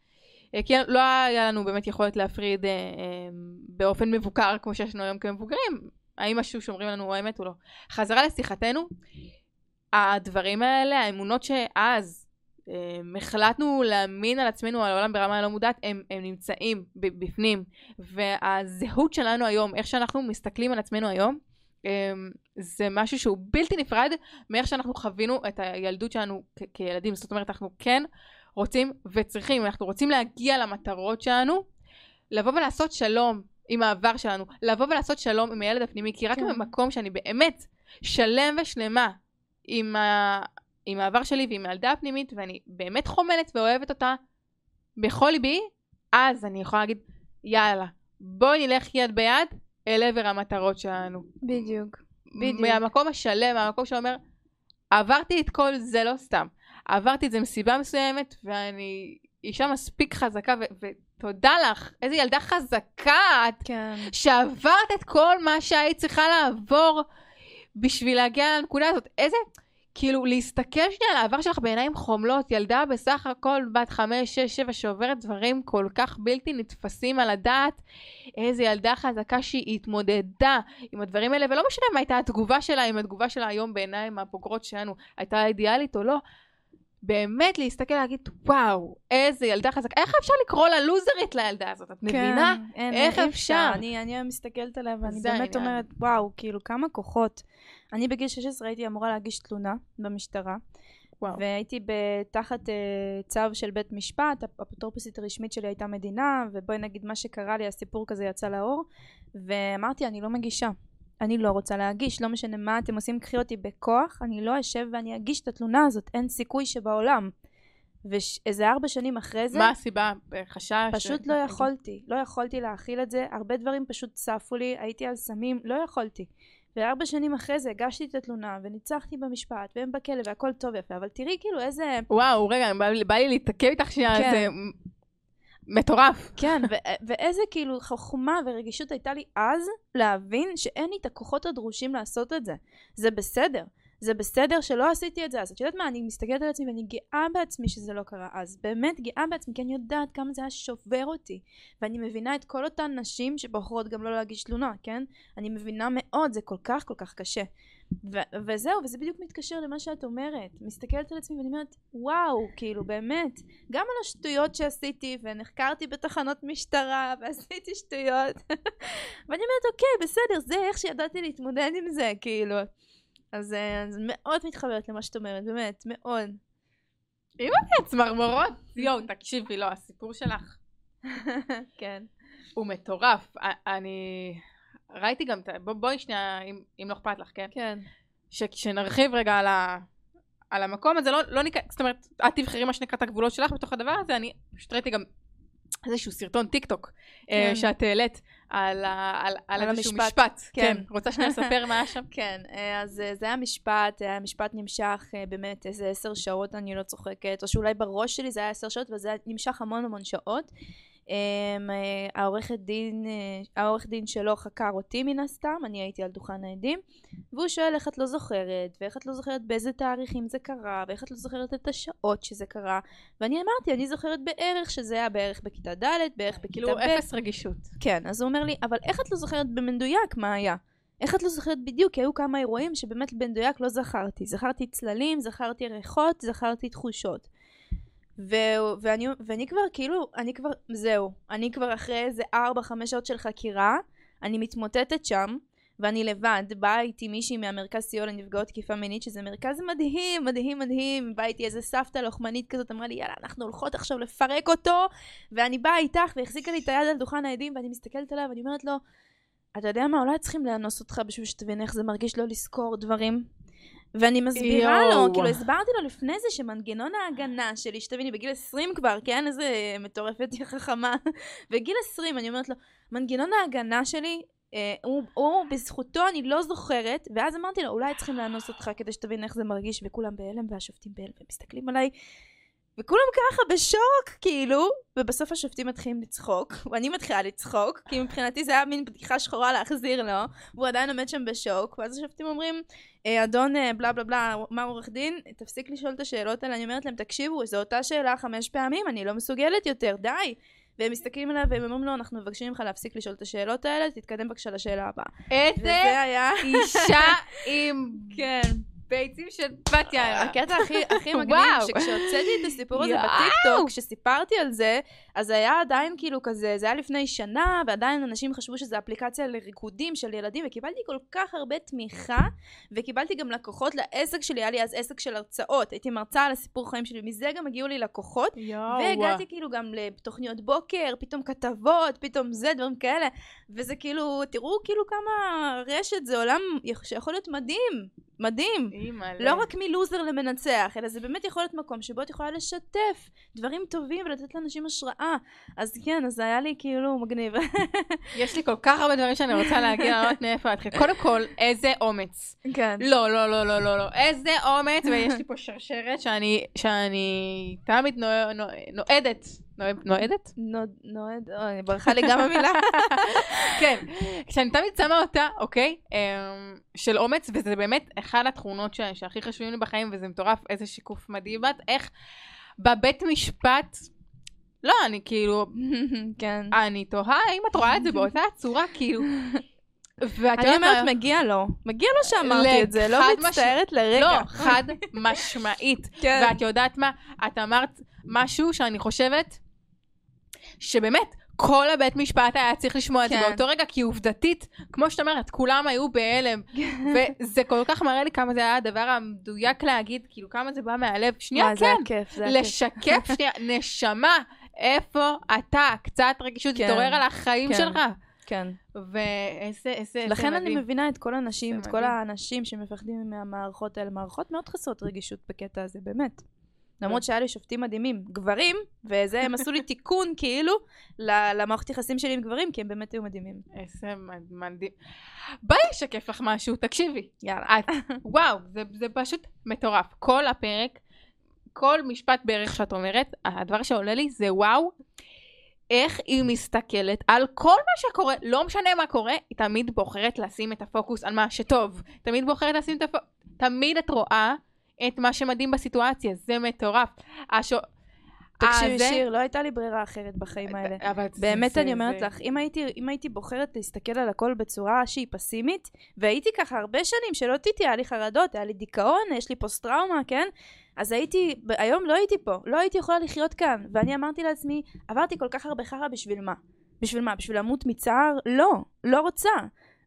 [SPEAKER 4] אה, כי לא היה לנו באמת יכולת להפריד אה, אה, באופן מבוקר כמו שיש לנו היום כמבוגרים, האם משהו שאומרים לנו הוא האמת או לא. חזרה לשיחתנו, הדברים האלה, האמונות שאז החלטנו להאמין על עצמנו, על העולם ברמה הלא מודעת, הם, הם נמצאים בפנים. והזהות שלנו היום, איך שאנחנו מסתכלים על עצמנו היום, אה, זה משהו שהוא בלתי נפרד מאיך שאנחנו חווינו את הילדות שלנו כילדים. זאת אומרת, אנחנו כן רוצים וצריכים, אנחנו רוצים להגיע למטרות שלנו, לבוא ולעשות שלום עם העבר שלנו, לבוא ולעשות שלום עם הילד הפנימי, כי רק
[SPEAKER 5] כן.
[SPEAKER 4] במקום שאני באמת שלם ושלמה עם, ה... עם העבר שלי ועם הילדה הפנימית, ואני באמת חומלת ואוהבת אותה בכל ליבי, אז אני יכולה להגיד, יאללה, בואי נלך יד ביד אל עבר המטרות שלנו.
[SPEAKER 5] בדיוק. בדיוק.
[SPEAKER 4] מהמקום השלם, מהמקום שאומר, עברתי את כל זה לא סתם. עברתי את זה מסיבה מסוימת, ואני אישה מספיק חזקה, ו- ותודה לך, איזה ילדה חזקה את,
[SPEAKER 5] כן.
[SPEAKER 4] שעברת את כל מה שהיית צריכה לעבור בשביל להגיע לנקודה הזאת. איזה, כאילו, להסתכל שנייה על העבר שלך בעיניים חומלות, ילדה בסך הכל בת חמש, שש, שבע, שעוברת דברים כל כך בלתי נתפסים על הדעת, איזה ילדה חזקה שהיא התמודדה עם הדברים האלה, ולא משנה מה הייתה התגובה שלה, אם התגובה שלה היום בעיניים הבוגרות שלנו הייתה אידיאלית או לא. באמת להסתכל להגיד, וואו, איזה ילדה חזקה, איך אפשר לקרוא לה לוזרית לילדה הזאת? את מבינה?
[SPEAKER 5] כן, אין,
[SPEAKER 4] איך
[SPEAKER 5] אי
[SPEAKER 4] אפשר?
[SPEAKER 5] אני, אני מסתכלת עליה ואני באמת
[SPEAKER 4] העניין.
[SPEAKER 5] אומרת, וואו, כאילו כמה כוחות. אני בגיל 16 הייתי אמורה להגיש תלונה במשטרה,
[SPEAKER 4] וואו.
[SPEAKER 5] והייתי תחת uh, צו של בית משפט, האפוטרופוסית הרשמית שלי הייתה מדינה, ובואי נגיד מה שקרה לי, הסיפור כזה יצא לאור, ואמרתי, אני לא מגישה. אני לא רוצה להגיש, לא משנה מה אתם עושים, קחי אותי בכוח, אני לא אשב ואני אגיש את התלונה הזאת, אין סיכוי שבעולם. ואיזה ארבע שנים אחרי זה,
[SPEAKER 4] מה הסיבה? חשש?
[SPEAKER 5] פשוט לא יכולתי, לא יכולתי להכיל את זה, הרבה דברים פשוט צפו לי, הייתי על סמים, לא יכולתי. וארבע שנים אחרי זה הגשתי את התלונה וניצחתי במשפט והם בכלא והכל טוב ויפה, אבל תראי כאילו איזה,
[SPEAKER 4] וואו, רגע, בא לי להתעכב איתך שנייה,
[SPEAKER 5] כן.
[SPEAKER 4] זה מטורף.
[SPEAKER 5] כן, ו- ואיזה כאילו חוכמה ורגישות הייתה לי אז להבין שאין לי את הכוחות הדרושים לעשות את זה. זה בסדר. זה בסדר שלא עשיתי את זה אז. את יודעת מה, אני מסתכלת על עצמי ואני גאה בעצמי שזה לא קרה אז. באמת גאה בעצמי, כי אני יודעת כמה זה היה שובר אותי. ואני מבינה את כל אותן נשים שבוחרות גם לא להגיש תלונה, כן? אני מבינה מאוד, זה כל כך כל כך קשה. ו- וזהו, וזה בדיוק מתקשר למה שאת אומרת. מסתכלת על עצמי ואני אומרת, וואו, כאילו באמת, גם על השטויות שעשיתי, ונחקרתי בתחנות משטרה, ועשיתי שטויות. ואני אומרת, אוקיי, בסדר, זה איך שידעתי להתמודד עם זה, כאילו. אז אה, אז מאוד מתחברת למה שאת אומרת, באמת, מאוד.
[SPEAKER 4] צמרמורות. יואו, תקשיבי, לא, הסיפור שלך
[SPEAKER 5] כן.
[SPEAKER 4] הוא מטורף. אני ראיתי גם, את בוא- בואי שנייה, אם- אם לא אכפת לך, כן?
[SPEAKER 5] כן.
[SPEAKER 4] ש- שנרחיב רגע על, ה, על המקום הזה, לא, לא ניכנס, זאת אומרת, את תבחרי מה שנקרא את הגבולות שלך בתוך הדבר הזה, אני פשוט ראיתי גם איזשהו סרטון טיק טוק אה,
[SPEAKER 5] כן.
[SPEAKER 4] שאת העלית על, ה- על, על,
[SPEAKER 5] על
[SPEAKER 4] איזשהו
[SPEAKER 5] המשפט,
[SPEAKER 4] משפט.
[SPEAKER 5] כן.
[SPEAKER 4] כן. רוצה שנייה לספר מה היה שם?
[SPEAKER 5] כן, אה, אז אה, זה היה משפט, המשפט נמשך באמת איזה עשר שעות, אני לא צוחקת, או שאולי בראש שלי זה היה עשר שעות, וזה היה נמשך המון המון שעות. אמ, אה, העורכת דין, אה, העורך דין שלו חקר אותי מן הסתם, אני הייתי על דוכן העדים, והוא שואל איך את לא זוכרת, ואיך את לא זוכרת באיזה תאריכים זה קרה, ואיך את לא זוכרת את השעות שזה קרה, ואני אמרתי, אני זוכרת בערך שזה היה בערך בכיתה ד', בערך בכיתה
[SPEAKER 4] כאילו
[SPEAKER 5] ב'.
[SPEAKER 4] אפס רגישות.
[SPEAKER 5] כן, אז הוא אומר לי, אבל איך את לא זוכרת במדויק מה היה? איך את לא זוכרת בדיוק? כי היו כמה אירועים שבאמת במדויק לא זכרתי. זכרתי צללים, זכרתי ריחות, זכרתי תחושות. ו- ואני, ואני כבר כאילו, אני כבר, זהו, אני כבר אחרי איזה 4-5 שעות של חקירה, אני מתמוטטת שם, ואני לבד, באה איתי מישהי מהמרכז סיוע לנפגעות תקיפה מינית, שזה מרכז מדהים, מדהים, מדהים, באה איתי איזה סבתא לוחמנית כזאת, אמרה לי, יאללה, אנחנו הולכות עכשיו לפרק אותו, ואני באה איתך, והחזיקה לי את היד על דוכן העדים, ואני מסתכלת עליה, ואני אומרת לו, אתה יודע מה, אולי צריכים לאנוס אותך בשביל שתבין איך זה מרגיש לא לזכור דברים. ואני מסבירה
[SPEAKER 4] יואו.
[SPEAKER 5] לו, כאילו הסברתי לו לפני זה שמנגנון ההגנה שלי, שתביני, בגיל 20 כבר, כן? איזה מטורפת חכמה. בגיל 20 אני אומרת לו, מנגנון ההגנה שלי, אה, הוא, הוא, בזכותו אני לא זוכרת, ואז אמרתי לו, אולי צריכים לאנוס אותך כדי שתבין איך זה מרגיש, וכולם בהלם, והשופטים בהלם, ומסתכלים עליי, וכולם ככה בשוק, כאילו, ובסוף השופטים מתחילים לצחוק, ואני מתחילה לצחוק, כי מבחינתי זה היה מין בדיחה שחורה להחזיר לו, והוא עדיין עומד שם בשוק, ואז השופטים אומרים, "אה, אדון אה, בלה בלה בלה, מר עורך דין, תפסיק לשאול את השאלות האלה, אני אומרת להם, תקשיבו, זו אותה שאלה חמש פעמים, אני לא מסוגלת יותר, די. והם מסתכלים עליו והם אומרים לו, אנחנו מבקשים ממך להפסיק לשאול את השאלות האלה, תתקדם בבקשה לשאלה הבאה.
[SPEAKER 4] איזה
[SPEAKER 5] היה...
[SPEAKER 4] אישה עם
[SPEAKER 5] כן.
[SPEAKER 4] ביצים של בת יערה.
[SPEAKER 5] הקטע הכי, מגניב. שכשהוצאתי את הסיפור הזה. בטיקטוק, כשסיפרתי על זה, אז היה עדיין כאילו כזה, זה היה לפני שנה, ועדיין אנשים חשבו שזו אפליקציה לריקודים של ילדים, וקיבלתי כל כך הרבה תמיכה, וקיבלתי גם לקוחות לעסק שלי, היה לי אז עסק של הרצאות, הייתי מרצה על הסיפור חיים שלי, מזה גם הגיעו לי לקוחות,
[SPEAKER 4] יואו.
[SPEAKER 5] והגעתי כאילו גם לתוכניות בוקר, פתאום כתבות, פתאום זה, דברים כאלה, וזה כאילו, תראו כאילו כמה רשת זה עולם שיכול להיות מדהים, מדהים. לא רק מלוזר למנצח, אלא זה באמת יכול להיות מקום שבו את יכולה לשתף דברים טובים ולתת לאנשים השראה. אז כן, אז זה היה לי כאילו מגניב.
[SPEAKER 4] יש לי כל כך הרבה דברים שאני רוצה להגיד, אני לא יודעת מאיפה להתחיל. קודם כל, איזה אומץ.
[SPEAKER 5] כן.
[SPEAKER 4] לא, לא, לא, לא, לא, לא. איזה אומץ, ויש לי פה שרשרת שאני, שאני תמיד נוע- נוע- נועדת. נוע- נועדת?
[SPEAKER 5] נועד, אוי, ברחה לי גם המילה.
[SPEAKER 4] כן. כשאני תמיד שמה אותה, אוקיי? אמ, של אומץ, וזה באמת אחד התכונות שהכי חשובים לי בחיים, וזה מטורף, איזה שיקוף מדהים את. איך בבית משפט, לא, אני כאילו,
[SPEAKER 5] כן.
[SPEAKER 4] אני תוהה האם את רואה את זה באותה צורה, כאילו. ואת
[SPEAKER 5] אני
[SPEAKER 4] יודעת
[SPEAKER 5] אומרת,
[SPEAKER 4] מה?
[SPEAKER 5] מגיע לו. מגיע לו שאמרתי את זה, לא מצטערת לרגע.
[SPEAKER 4] לא, חד משמעית.
[SPEAKER 5] כן.
[SPEAKER 4] ואת יודעת מה? את אמרת משהו שאני חושבת שבאמת, כל הבית משפט היה צריך לשמוע את זה
[SPEAKER 5] כן.
[SPEAKER 4] באותו רגע, כי עובדתית, כמו שאת אומרת, כולם היו בהלם. וזה כל כך מראה לי כמה זה היה הדבר המדויק להגיד, כאילו כמה זה בא מהלב. שנייה,
[SPEAKER 5] זה
[SPEAKER 4] כן,
[SPEAKER 5] זה היה כיף.
[SPEAKER 4] לשקף שנייה, נשמה, איפה אתה? קצת רגישות,
[SPEAKER 5] כן.
[SPEAKER 4] תתעורר על החיים
[SPEAKER 5] כן.
[SPEAKER 4] שלך.
[SPEAKER 5] כן.
[SPEAKER 4] ואיזה, איזה, איזה
[SPEAKER 5] לכן אני
[SPEAKER 4] מדהים.
[SPEAKER 5] מבינה את כל הנשים, את כל
[SPEAKER 4] מדהים.
[SPEAKER 5] האנשים שמפחדים מהמערכות האלה. מערכות מאוד חסרות רגישות בקטע הזה, באמת. למרות שהיה לי שופטים מדהימים, גברים, וזה, הם עשו לי תיקון כאילו למערכת יחסים שלי עם גברים, כי הם באמת היו מדהימים.
[SPEAKER 4] איזה מד- מדהים. בואי אשקף לך משהו, תקשיבי.
[SPEAKER 5] יאללה.
[SPEAKER 4] את, וואו, זה, זה פשוט מטורף. כל הפרק, כל משפט בערך שאת אומרת, הדבר שעולה לי זה וואו, איך היא מסתכלת על כל מה שקורה, לא משנה מה קורה, היא תמיד בוחרת לשים את הפוקוס על מה שטוב. תמיד בוחרת לשים את הפוקוס, תמיד את רואה את מה שמדהים בסיטואציה, זה מטורף. השו...
[SPEAKER 5] תקשיבי,
[SPEAKER 4] אה, זה-
[SPEAKER 5] שיר, לא הייתה לי ברירה אחרת בחיים האלה.
[SPEAKER 4] אבל
[SPEAKER 5] באמת
[SPEAKER 4] זה-
[SPEAKER 5] אני אומרת
[SPEAKER 4] זה-
[SPEAKER 5] לך, אם הייתי, אם הייתי בוחרת להסתכל על הכל בצורה שהיא פסימית, והייתי ככה הרבה שנים שלא תיתי, היה לי חרדות, היה לי דיכאון, יש לי פוסט טראומה, כן? אז הייתי, היום לא הייתי פה, לא הייתי יכולה לחיות כאן, ואני אמרתי לעצמי, עברתי כל כך הרבה חרא בשביל מה? בשביל מה? בשביל למות מצער? לא, לא רוצה.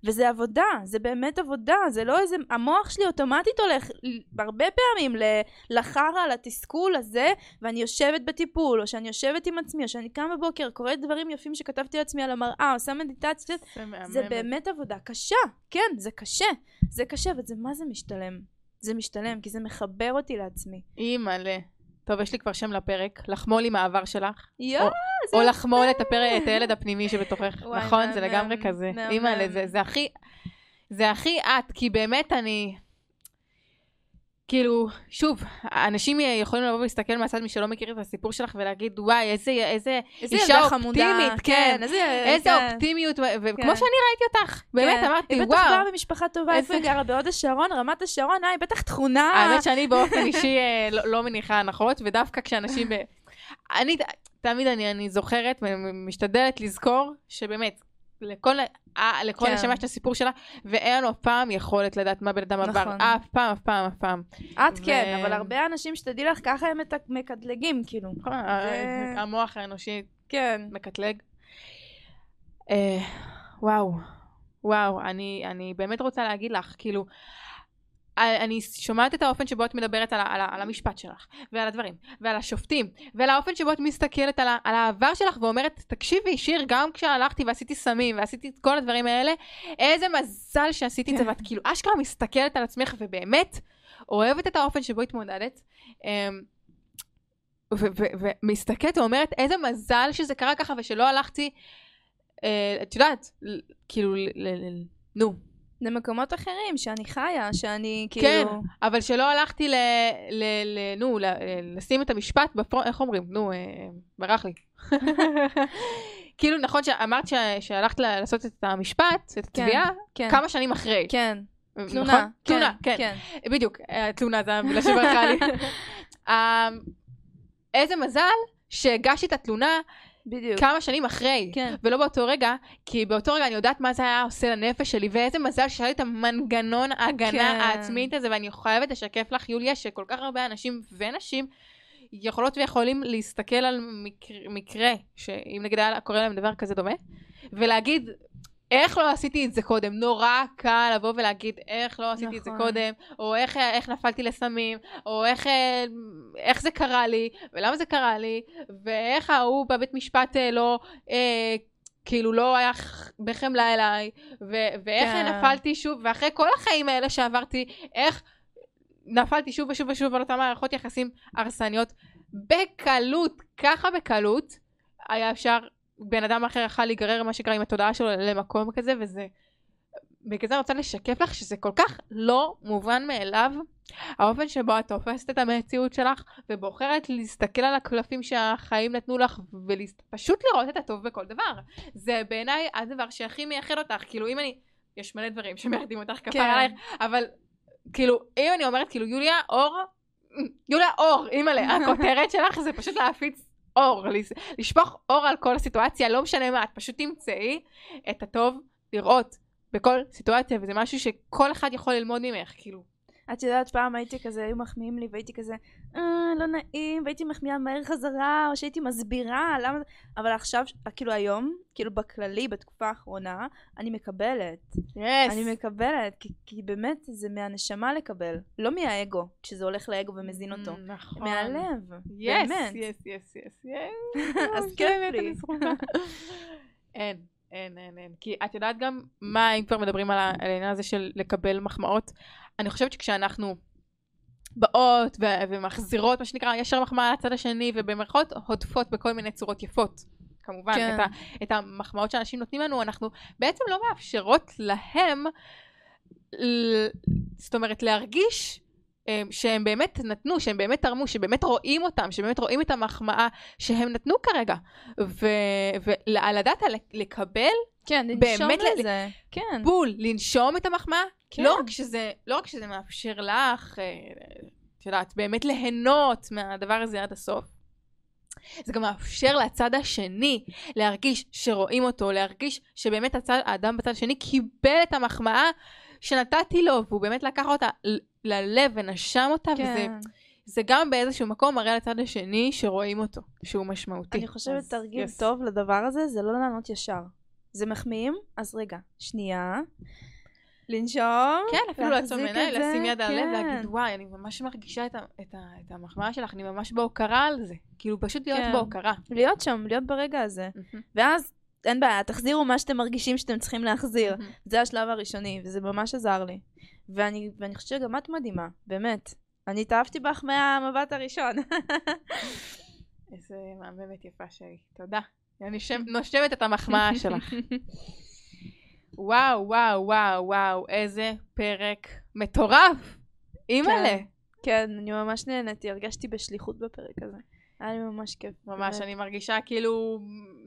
[SPEAKER 5] וזה עבודה, זה באמת עבודה, זה לא איזה, המוח שלי אוטומטית הולך הרבה פעמים לחרא, לתסכול הזה, ואני יושבת בטיפול, או שאני יושבת עם עצמי, או שאני קמה בבוקר, קוראת דברים יפים שכתבתי לעצמי על המראה, עושה מדיטציות,
[SPEAKER 4] זה.
[SPEAKER 5] זה באמת עבודה קשה, כן, זה קשה, זה קשה, וזה מה זה משתלם? זה משתלם, כי זה מחבר אותי לעצמי.
[SPEAKER 4] אימא'לה. טוב, יש לי כבר שם לפרק, לחמול עם העבר שלך.
[SPEAKER 5] יואו,
[SPEAKER 4] או לחמול את הפרק, את הילד הפנימי שבתוכך. נכון, זה לגמרי כזה. אימא'לה, זה- זה הכי... זה הכי את, כי באמת אני... כאילו, שוב, אנשים יכולים לבוא ולהסתכל מהצד מי שלא מכיר את הסיפור שלך ולהגיד, וואי, איזה, איזה
[SPEAKER 5] איזה
[SPEAKER 4] אישה
[SPEAKER 5] חמודה,
[SPEAKER 4] אופטימית, כן.
[SPEAKER 5] איזה,
[SPEAKER 4] איזה
[SPEAKER 5] כן.
[SPEAKER 4] אופטימיות, וכמו
[SPEAKER 5] כן.
[SPEAKER 4] שאני ראיתי אותך, באמת
[SPEAKER 5] כן.
[SPEAKER 4] אמרתי,
[SPEAKER 5] היא בטח
[SPEAKER 4] וואו.
[SPEAKER 5] באה ממשפחה טובה, איפה היא גרה? בהוד השרון, רמת השרון, אה, היא בטח תכונה.
[SPEAKER 4] האמת שאני באופן אישי אה, לא- לא מניחה הנחות, ודווקא כשאנשים... ב... אני תמיד אני, אני זוכרת ומשתדלת לזכור שבאמת, לכל, אה, לכל
[SPEAKER 5] כן.
[SPEAKER 4] נשמה יש את הסיפור שלה, ואין לנו אף פעם יכולת לדעת מה בן אדם עבר.
[SPEAKER 5] נכון.
[SPEAKER 4] אף פעם, אף פעם, אף פעם.
[SPEAKER 5] את כן,
[SPEAKER 4] ו-
[SPEAKER 5] אבל הרבה אנשים שתדעי לך, ככה הם מקטלגים, כאילו. זה-
[SPEAKER 4] המוח האנושי
[SPEAKER 5] כן.
[SPEAKER 4] מקטלג. אה, וואו, וואו, אני, אני באמת רוצה להגיד לך, כאילו, אה, אני שומעת את האופן שבו את מדברת על, על, על המשפט שלך, ועל הדברים, ועל השופטים, ועל האופן שבו את מסתכלת על, על העבר שלך ואומרת, תקשיבי, שיר, גם כשהלכתי ועשיתי סמים ועשיתי את כל הדברים האלה, איזה מזל שעשיתי את זה, ואת כאילו אשכרה מסתכלת על עצמך ובאמת אוהבת את האופן שבו התמודדת. אמ, ומסתכלת ואומרת איזה מזל שזה קרה ככה ושלא הלכתי, אה, את יודעת, כאילו, נו,
[SPEAKER 5] למקומות אחרים, שאני חיה, שאני
[SPEAKER 4] כן,
[SPEAKER 5] כאילו...
[SPEAKER 4] אבל שלא הלכתי ל... ל, ל נו, ל, לשים את המשפט בפרונט, איך אומרים? נו, אה, ברח לי. כאילו, נכון שאמרת ש- שהלכת לעשות את המשפט, את התביעה,
[SPEAKER 5] כן.
[SPEAKER 4] כמה שנים אחרי.
[SPEAKER 5] כן,
[SPEAKER 4] נכון?
[SPEAKER 5] תלונה.
[SPEAKER 4] תלונה, כן.
[SPEAKER 5] כן.
[SPEAKER 4] בדיוק, אה, תלונה זה המילה שברחה לי. אה, איזה מזל שהגשתי את התלונה
[SPEAKER 5] בדיוק.
[SPEAKER 4] כמה שנים אחרי,
[SPEAKER 5] כן.
[SPEAKER 4] ולא באותו רגע, כי באותו רגע אני יודעת מה זה היה עושה לנפש שלי, ואיזה מזל שהיה לי את המנגנון ההגנה
[SPEAKER 5] כן.
[SPEAKER 4] העצמית הזה, ואני חייבת לשקף לך, יוליה, שכל כך הרבה אנשים ונשים יכולות ויכולים להסתכל על מקרה, מקרה שאם נגיד היה קורה להם דבר כזה דומה, ולהגיד, איך לא עשיתי את זה קודם? נורא קל לבוא ולהגיד איך לא עשיתי את זה
[SPEAKER 5] נכון.
[SPEAKER 4] קודם, או איך, איך נפלתי לסמים, או איך, אה, איך זה קרה לי, ולמה זה קרה לי, ואיך ההוא בבית משפט אה, לא, אה, כאילו לא היה בחמלה אליי, ו- ואיך
[SPEAKER 5] כן.
[SPEAKER 4] נפלתי שוב, ואחרי כל החיים האלה שעברתי, איך נפלתי שוב ושוב ושוב על אותן מערכות יחסים הרסניות, בקלות, ככה בקלות, היה אפשר, בן אדם אחר יכל להיגרר, מה שקרה עם התודעה שלו למקום כזה, וזה... בגלל זה אני רוצה לשקף לך שזה כל כך לא מובן מאליו, האופן שבו את תופסת את המציאות שלך ובוחרת להסתכל על הקלפים שהחיים נתנו לך ופשוט לראות את הטוב בכל דבר. זה בעיניי הדבר שהכי מייחד אותך, כאילו אם אני, יש מלא דברים שמייחדים אותך כפר
[SPEAKER 5] כן.
[SPEAKER 4] עלייך, אבל כאילו אם אני אומרת כאילו יוליה אור, יוליה אור, אימא'לה, הכותרת שלך זה פשוט להפיץ אור, לשפוך אור על כל סיטואציה, לא משנה מה, את פשוט תמצאי את הטוב לראות בכל סיטואציה, וזה משהו שכל אחד יכול ללמוד ממך, כאילו.
[SPEAKER 5] את יודעת, פעם הייתי כזה, היו מחמיאים לי, והייתי כזה, אה, לא נעים, והייתי מחמיאה מהר חזרה, או שהייתי מסבירה, למה... זה-" אבל עכשיו, כאילו היום, כאילו בכללי, בתקופה האחרונה, אני מקבלת.
[SPEAKER 4] yes.
[SPEAKER 5] אני מקבלת, כי, כי באמת זה מהנשמה לקבל, לא מהאגו, כשזה הולך לאגו ומזין אותו.
[SPEAKER 4] נכון.
[SPEAKER 5] מהלב,
[SPEAKER 4] yes,
[SPEAKER 5] באמת.
[SPEAKER 4] yes, yes, yes, yes.
[SPEAKER 5] אז כיף
[SPEAKER 4] באמת,
[SPEAKER 5] לי.
[SPEAKER 4] אין, אין, אין, אין. כי את יודעת גם מה, אם כבר מדברים על העניין הזה של לקבל מחמאות, אני חושבת שכשאנחנו באות ו- ומחזירות, מה שנקרא, ישר מחמאה לצד השני, ובמרכאות הודפות בכל מיני צורות יפות. כמובן,
[SPEAKER 5] כן.
[SPEAKER 4] את, ה, את המחמאות שאנשים נותנים לנו, אנחנו בעצם לא מאפשרות להם, זאת אומרת, להרגיש שהם באמת נתנו, שהם באמת תרמו, שבאמת רואים אותם, שבאמת רואים את המחמאה שהם נתנו כרגע. ולדעת לקבל
[SPEAKER 5] כן, לנשום לזה. כן.
[SPEAKER 4] בול, לנשום את המחמאה,
[SPEAKER 5] כן.
[SPEAKER 4] לא, רק שזה, לא רק שזה מאפשר לך, אה, את יודעת, באמת ליהנות מהדבר הזה עד הסוף. זה גם מאפשר לצד השני להרגיש שרואים אותו, להרגיש שבאמת הצד, האדם בצד השני קיבל את המחמאה שנתתי לו, והוא באמת לקח אותה ללב ונשם אותה, וזה
[SPEAKER 5] כן.
[SPEAKER 4] זה גם באיזשהו מקום מראה לצד השני שרואים אותו, שהוא משמעותי.
[SPEAKER 5] אני חושבת תרגיל
[SPEAKER 4] yes.
[SPEAKER 5] טוב לדבר הזה, זה לא לענות ישר. זה מחמיאים, אז רגע, שנייה. לנשום.
[SPEAKER 4] כן, אפילו לעצום עיניים,
[SPEAKER 5] את זה,
[SPEAKER 4] לשים יד על הלב,
[SPEAKER 5] כן.
[SPEAKER 4] להגיד, וואי, אני ממש מרגישה את, ה- את, ה- את המחמאה שלך, אני ממש בהוקרה על זה. כאילו, פשוט להיות
[SPEAKER 5] כן.
[SPEAKER 4] בהוקרה.
[SPEAKER 5] להיות שם, להיות ברגע הזה. ואז, אין בעיה, תחזירו מה שאתם מרגישים שאתם צריכים להחזיר. זה השלב הראשוני, וזה ממש עזר לי. ואני, ואני חושבת שגם את מדהימה, באמת. אני התאהבתי בך מהמבט הראשון.
[SPEAKER 4] איזה מהממת יפה שלי. תודה. אני שם- נושמת את המחמאה שלך. וואו, וואו, וואו, וואו, איזה פרק מטורף. אימא'לה.
[SPEAKER 5] כן, אני ממש נהניתי, הרגשתי בשליחות בפרק הזה. היה לי ממש כיף.
[SPEAKER 4] ממש,
[SPEAKER 5] באמת.
[SPEAKER 4] אני מרגישה כאילו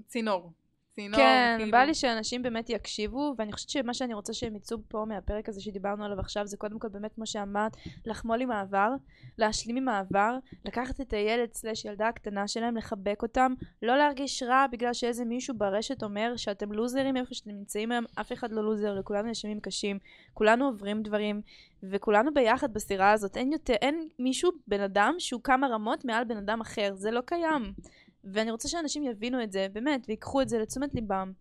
[SPEAKER 4] צינור. צינור,
[SPEAKER 5] כן,
[SPEAKER 4] כאילו.
[SPEAKER 5] בא לי שאנשים באמת יקשיבו, ואני חושבת שמה שאני רוצה שהם יצאו פה מהפרק הזה שדיברנו עליו עכשיו, זה קודם כל באמת, כמו שאמרת, לחמול עם העבר, להשלים עם העבר, לקחת את הילד סלש ילדה הקטנה שלהם, לחבק אותם, לא להרגיש רע בגלל שאיזה מישהו ברשת אומר שאתם לוזרים איפה שאתם נמצאים היום, אף אחד לא לוזר, לכולנו יש ימים קשים, כולנו עוברים דברים, וכולנו ביחד בסירה הזאת, אין יותר, אין מישהו, בן אדם, שהוא כמה רמות מעל בן אדם אחר, זה לא קיים. ואני רוצה שאנשים יבינו את זה, באמת, ויקחו את זה לתשומת ליבם,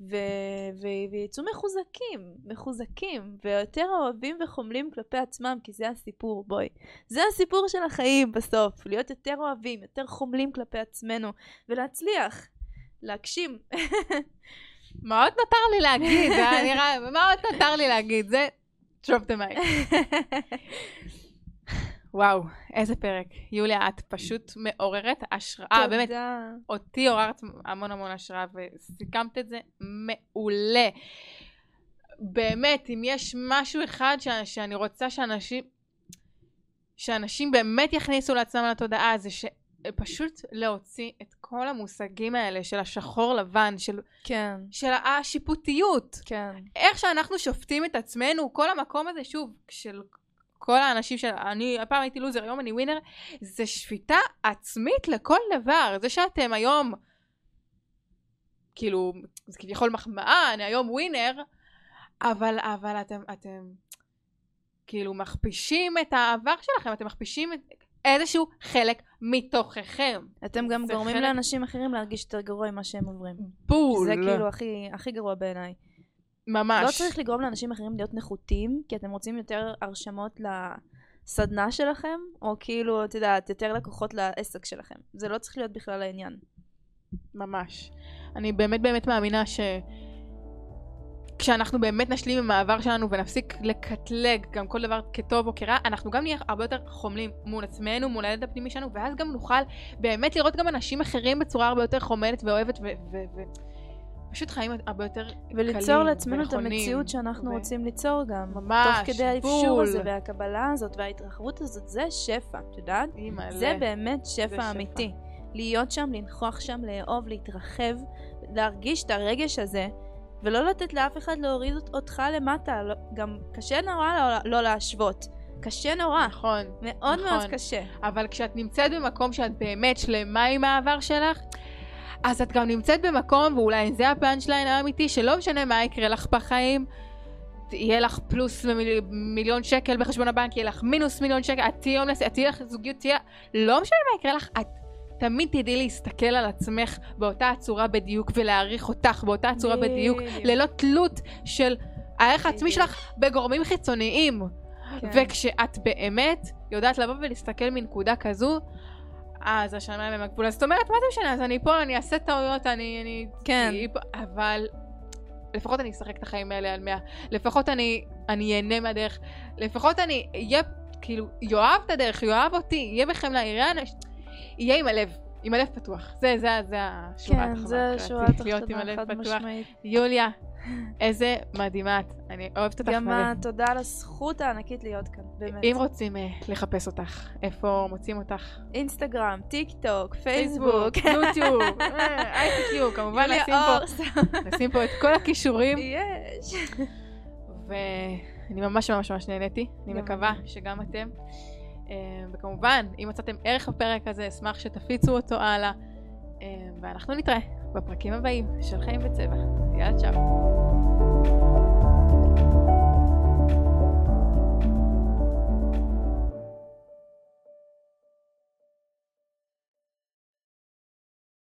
[SPEAKER 5] ו- ו- ויצאו מחוזקים, מחוזקים, ויותר אוהבים וחומלים כלפי עצמם, כי זה הסיפור, בואי. זה הסיפור של החיים בסוף, להיות יותר אוהבים, יותר חומלים כלפי עצמנו, ולהצליח, להגשים.
[SPEAKER 4] מה עוד נותר לי להגיד? מה עוד נותר לי להגיד? זה drop the mic. וואו, איזה פרק. יוליה, את פשוט מעוררת השראה, באמת.
[SPEAKER 5] תודה.
[SPEAKER 4] אותי עוררת המון המון השראה, וסיכמת את זה מעולה. באמת, אם יש משהו אחד ש- שאני רוצה שאנשים, שאנשים באמת יכניסו לעצמם לתודעה, זה שפשוט להוציא את כל המושגים האלה של השחור לבן, של,
[SPEAKER 5] כן,
[SPEAKER 4] של השיפוטיות.
[SPEAKER 5] כן.
[SPEAKER 4] איך שאנחנו שופטים את עצמנו, כל המקום הזה, שוב, של כל האנשים של... אני הפעם הייתי לוזר, היום אני ווינר, זה שפיטה עצמית לכל דבר. זה שאתם היום, כאילו, זה כביכול מחמאה, אני היום ווינר, אבל, אבל אתם, אתם כאילו מכפישים את העבר שלכם, אתם מכפישים את איזשהו חלק מתוככם.
[SPEAKER 5] אתם גם גורמים
[SPEAKER 4] חלק-
[SPEAKER 5] לאנשים אחרים להרגיש יותר גרוע ממה שהם עוברים.
[SPEAKER 4] בול.
[SPEAKER 5] זה כאילו הכי, הכי גרוע בעיניי.
[SPEAKER 4] ממש.
[SPEAKER 5] לא צריך לגרום לאנשים אחרים להיות נחותים, כי אתם רוצים יותר הרשמות לסדנה שלכם, או כאילו, את יודעת, יותר לקוחות לעסק שלכם. זה לא צריך להיות בכלל העניין.
[SPEAKER 4] ממש. אני באמת באמת מאמינה ש... כשאנחנו באמת נשלים עם העבר שלנו ונפסיק לקטלג גם כל דבר כטוב או כרע, אנחנו גם נהיה הרבה יותר חומלים מול עצמנו, מול הילד הפנימי שלנו, ואז גם נוכל באמת לראות גם אנשים אחרים בצורה הרבה יותר חומלת ואוהבת, ופשוט חיים הרבה יותר
[SPEAKER 5] וליצור
[SPEAKER 4] קלים
[SPEAKER 5] לעצמנו את. המציאות שאנחנו
[SPEAKER 4] ו-
[SPEAKER 5] רוצים ליצור גם.
[SPEAKER 4] ממש,
[SPEAKER 5] תוך כדי האפשור
[SPEAKER 4] בול.
[SPEAKER 5] הזה והקבלה הזאת וההתרחבות הזאת, זה שפע, את יודעת? זה באמת שפע
[SPEAKER 4] שפע.
[SPEAKER 5] אמיתי. להיות שם, לנכוח שם, לאהוב, להתרחב, להרגיש את הרגש הזה, ולא לתת לאף אחד להוריד אותך למטה. לא, גם קשה נורא לא, לא להשוות. קשה נורא.
[SPEAKER 4] נכון.
[SPEAKER 5] מאוד
[SPEAKER 4] נכון.
[SPEAKER 5] מאוד קשה.
[SPEAKER 4] אבל כשאת נמצאת במקום שאת באמת שלמה עם העבר שלך, אז את גם נמצאת במקום, ואולי זה הפאנצ' ליין האמיתי, שלא משנה מה יקרה לך בחיים, יהיה לך פלוס מיל, מיליון שקל בחשבון הבנק, יהיה לך מינוס מיליון שקל, את תהיי הומלס, את תהיי לך זוגיות, תהיה... לא משנה מה יקרה לך, את תמיד תדעי להסתכל על עצמך באותה הצורה בדיוק, ולהעריך אותך באותה הצורה בדיוק,
[SPEAKER 5] בדיוק.
[SPEAKER 4] ללא תלות של הערך העצמי. שלך בגורמים חיצוניים.
[SPEAKER 5] כן.
[SPEAKER 4] וכשאת באמת יודעת לבוא ולהסתכל מנקודה כזו, אז השמיים הם הגבול. אז זאת אומרת, מה זה משנה? אז אני פה, אני אעשה טעויות, אני... אני
[SPEAKER 5] כן.
[SPEAKER 4] אבל לפחות אני אשחק את החיים האלה על מאה. לפחות אני, אני אהנה מהדרך. לפחות אני אהיה, כאילו, יאהב את הדרך, יאהב אותי, יהיה בחמלה, יראה אנשים... יהיה עם הלב. עם הלב פתוח. זה, זה, זה השורה
[SPEAKER 5] כן,
[SPEAKER 4] התחתונה.
[SPEAKER 5] זה
[SPEAKER 4] מבחינתי,
[SPEAKER 5] שורה
[SPEAKER 4] להיות עם
[SPEAKER 5] התחתונה, חד. משמעית.
[SPEAKER 4] יוליה, איזה מדהימה את. אני אוהבת אותך
[SPEAKER 5] גם
[SPEAKER 4] מלא.
[SPEAKER 5] תודה על הזכות הענקית להיות כאן, באמת.
[SPEAKER 4] אם רוצים uh, לחפש אותך, איפה מוצאים אותך?
[SPEAKER 5] אינסטגרם, טיק טוק, פייסבוק.
[SPEAKER 4] יוטיוב, ICQ, כמובן
[SPEAKER 5] יוליה
[SPEAKER 4] נשים פה. נשים פה את כל הכישורים,
[SPEAKER 5] יש.
[SPEAKER 4] ואני ממש ממש ממש נהניתי, אני מקווה. שגם אתם. אה, וכמובן, אם מצאתם ערך בפרק הזה, אשמח שתפיצו אותו הלאה, אה, ואנחנו נתראה בפרקים הבאים של חיים וצבע. יאללה, צ'או.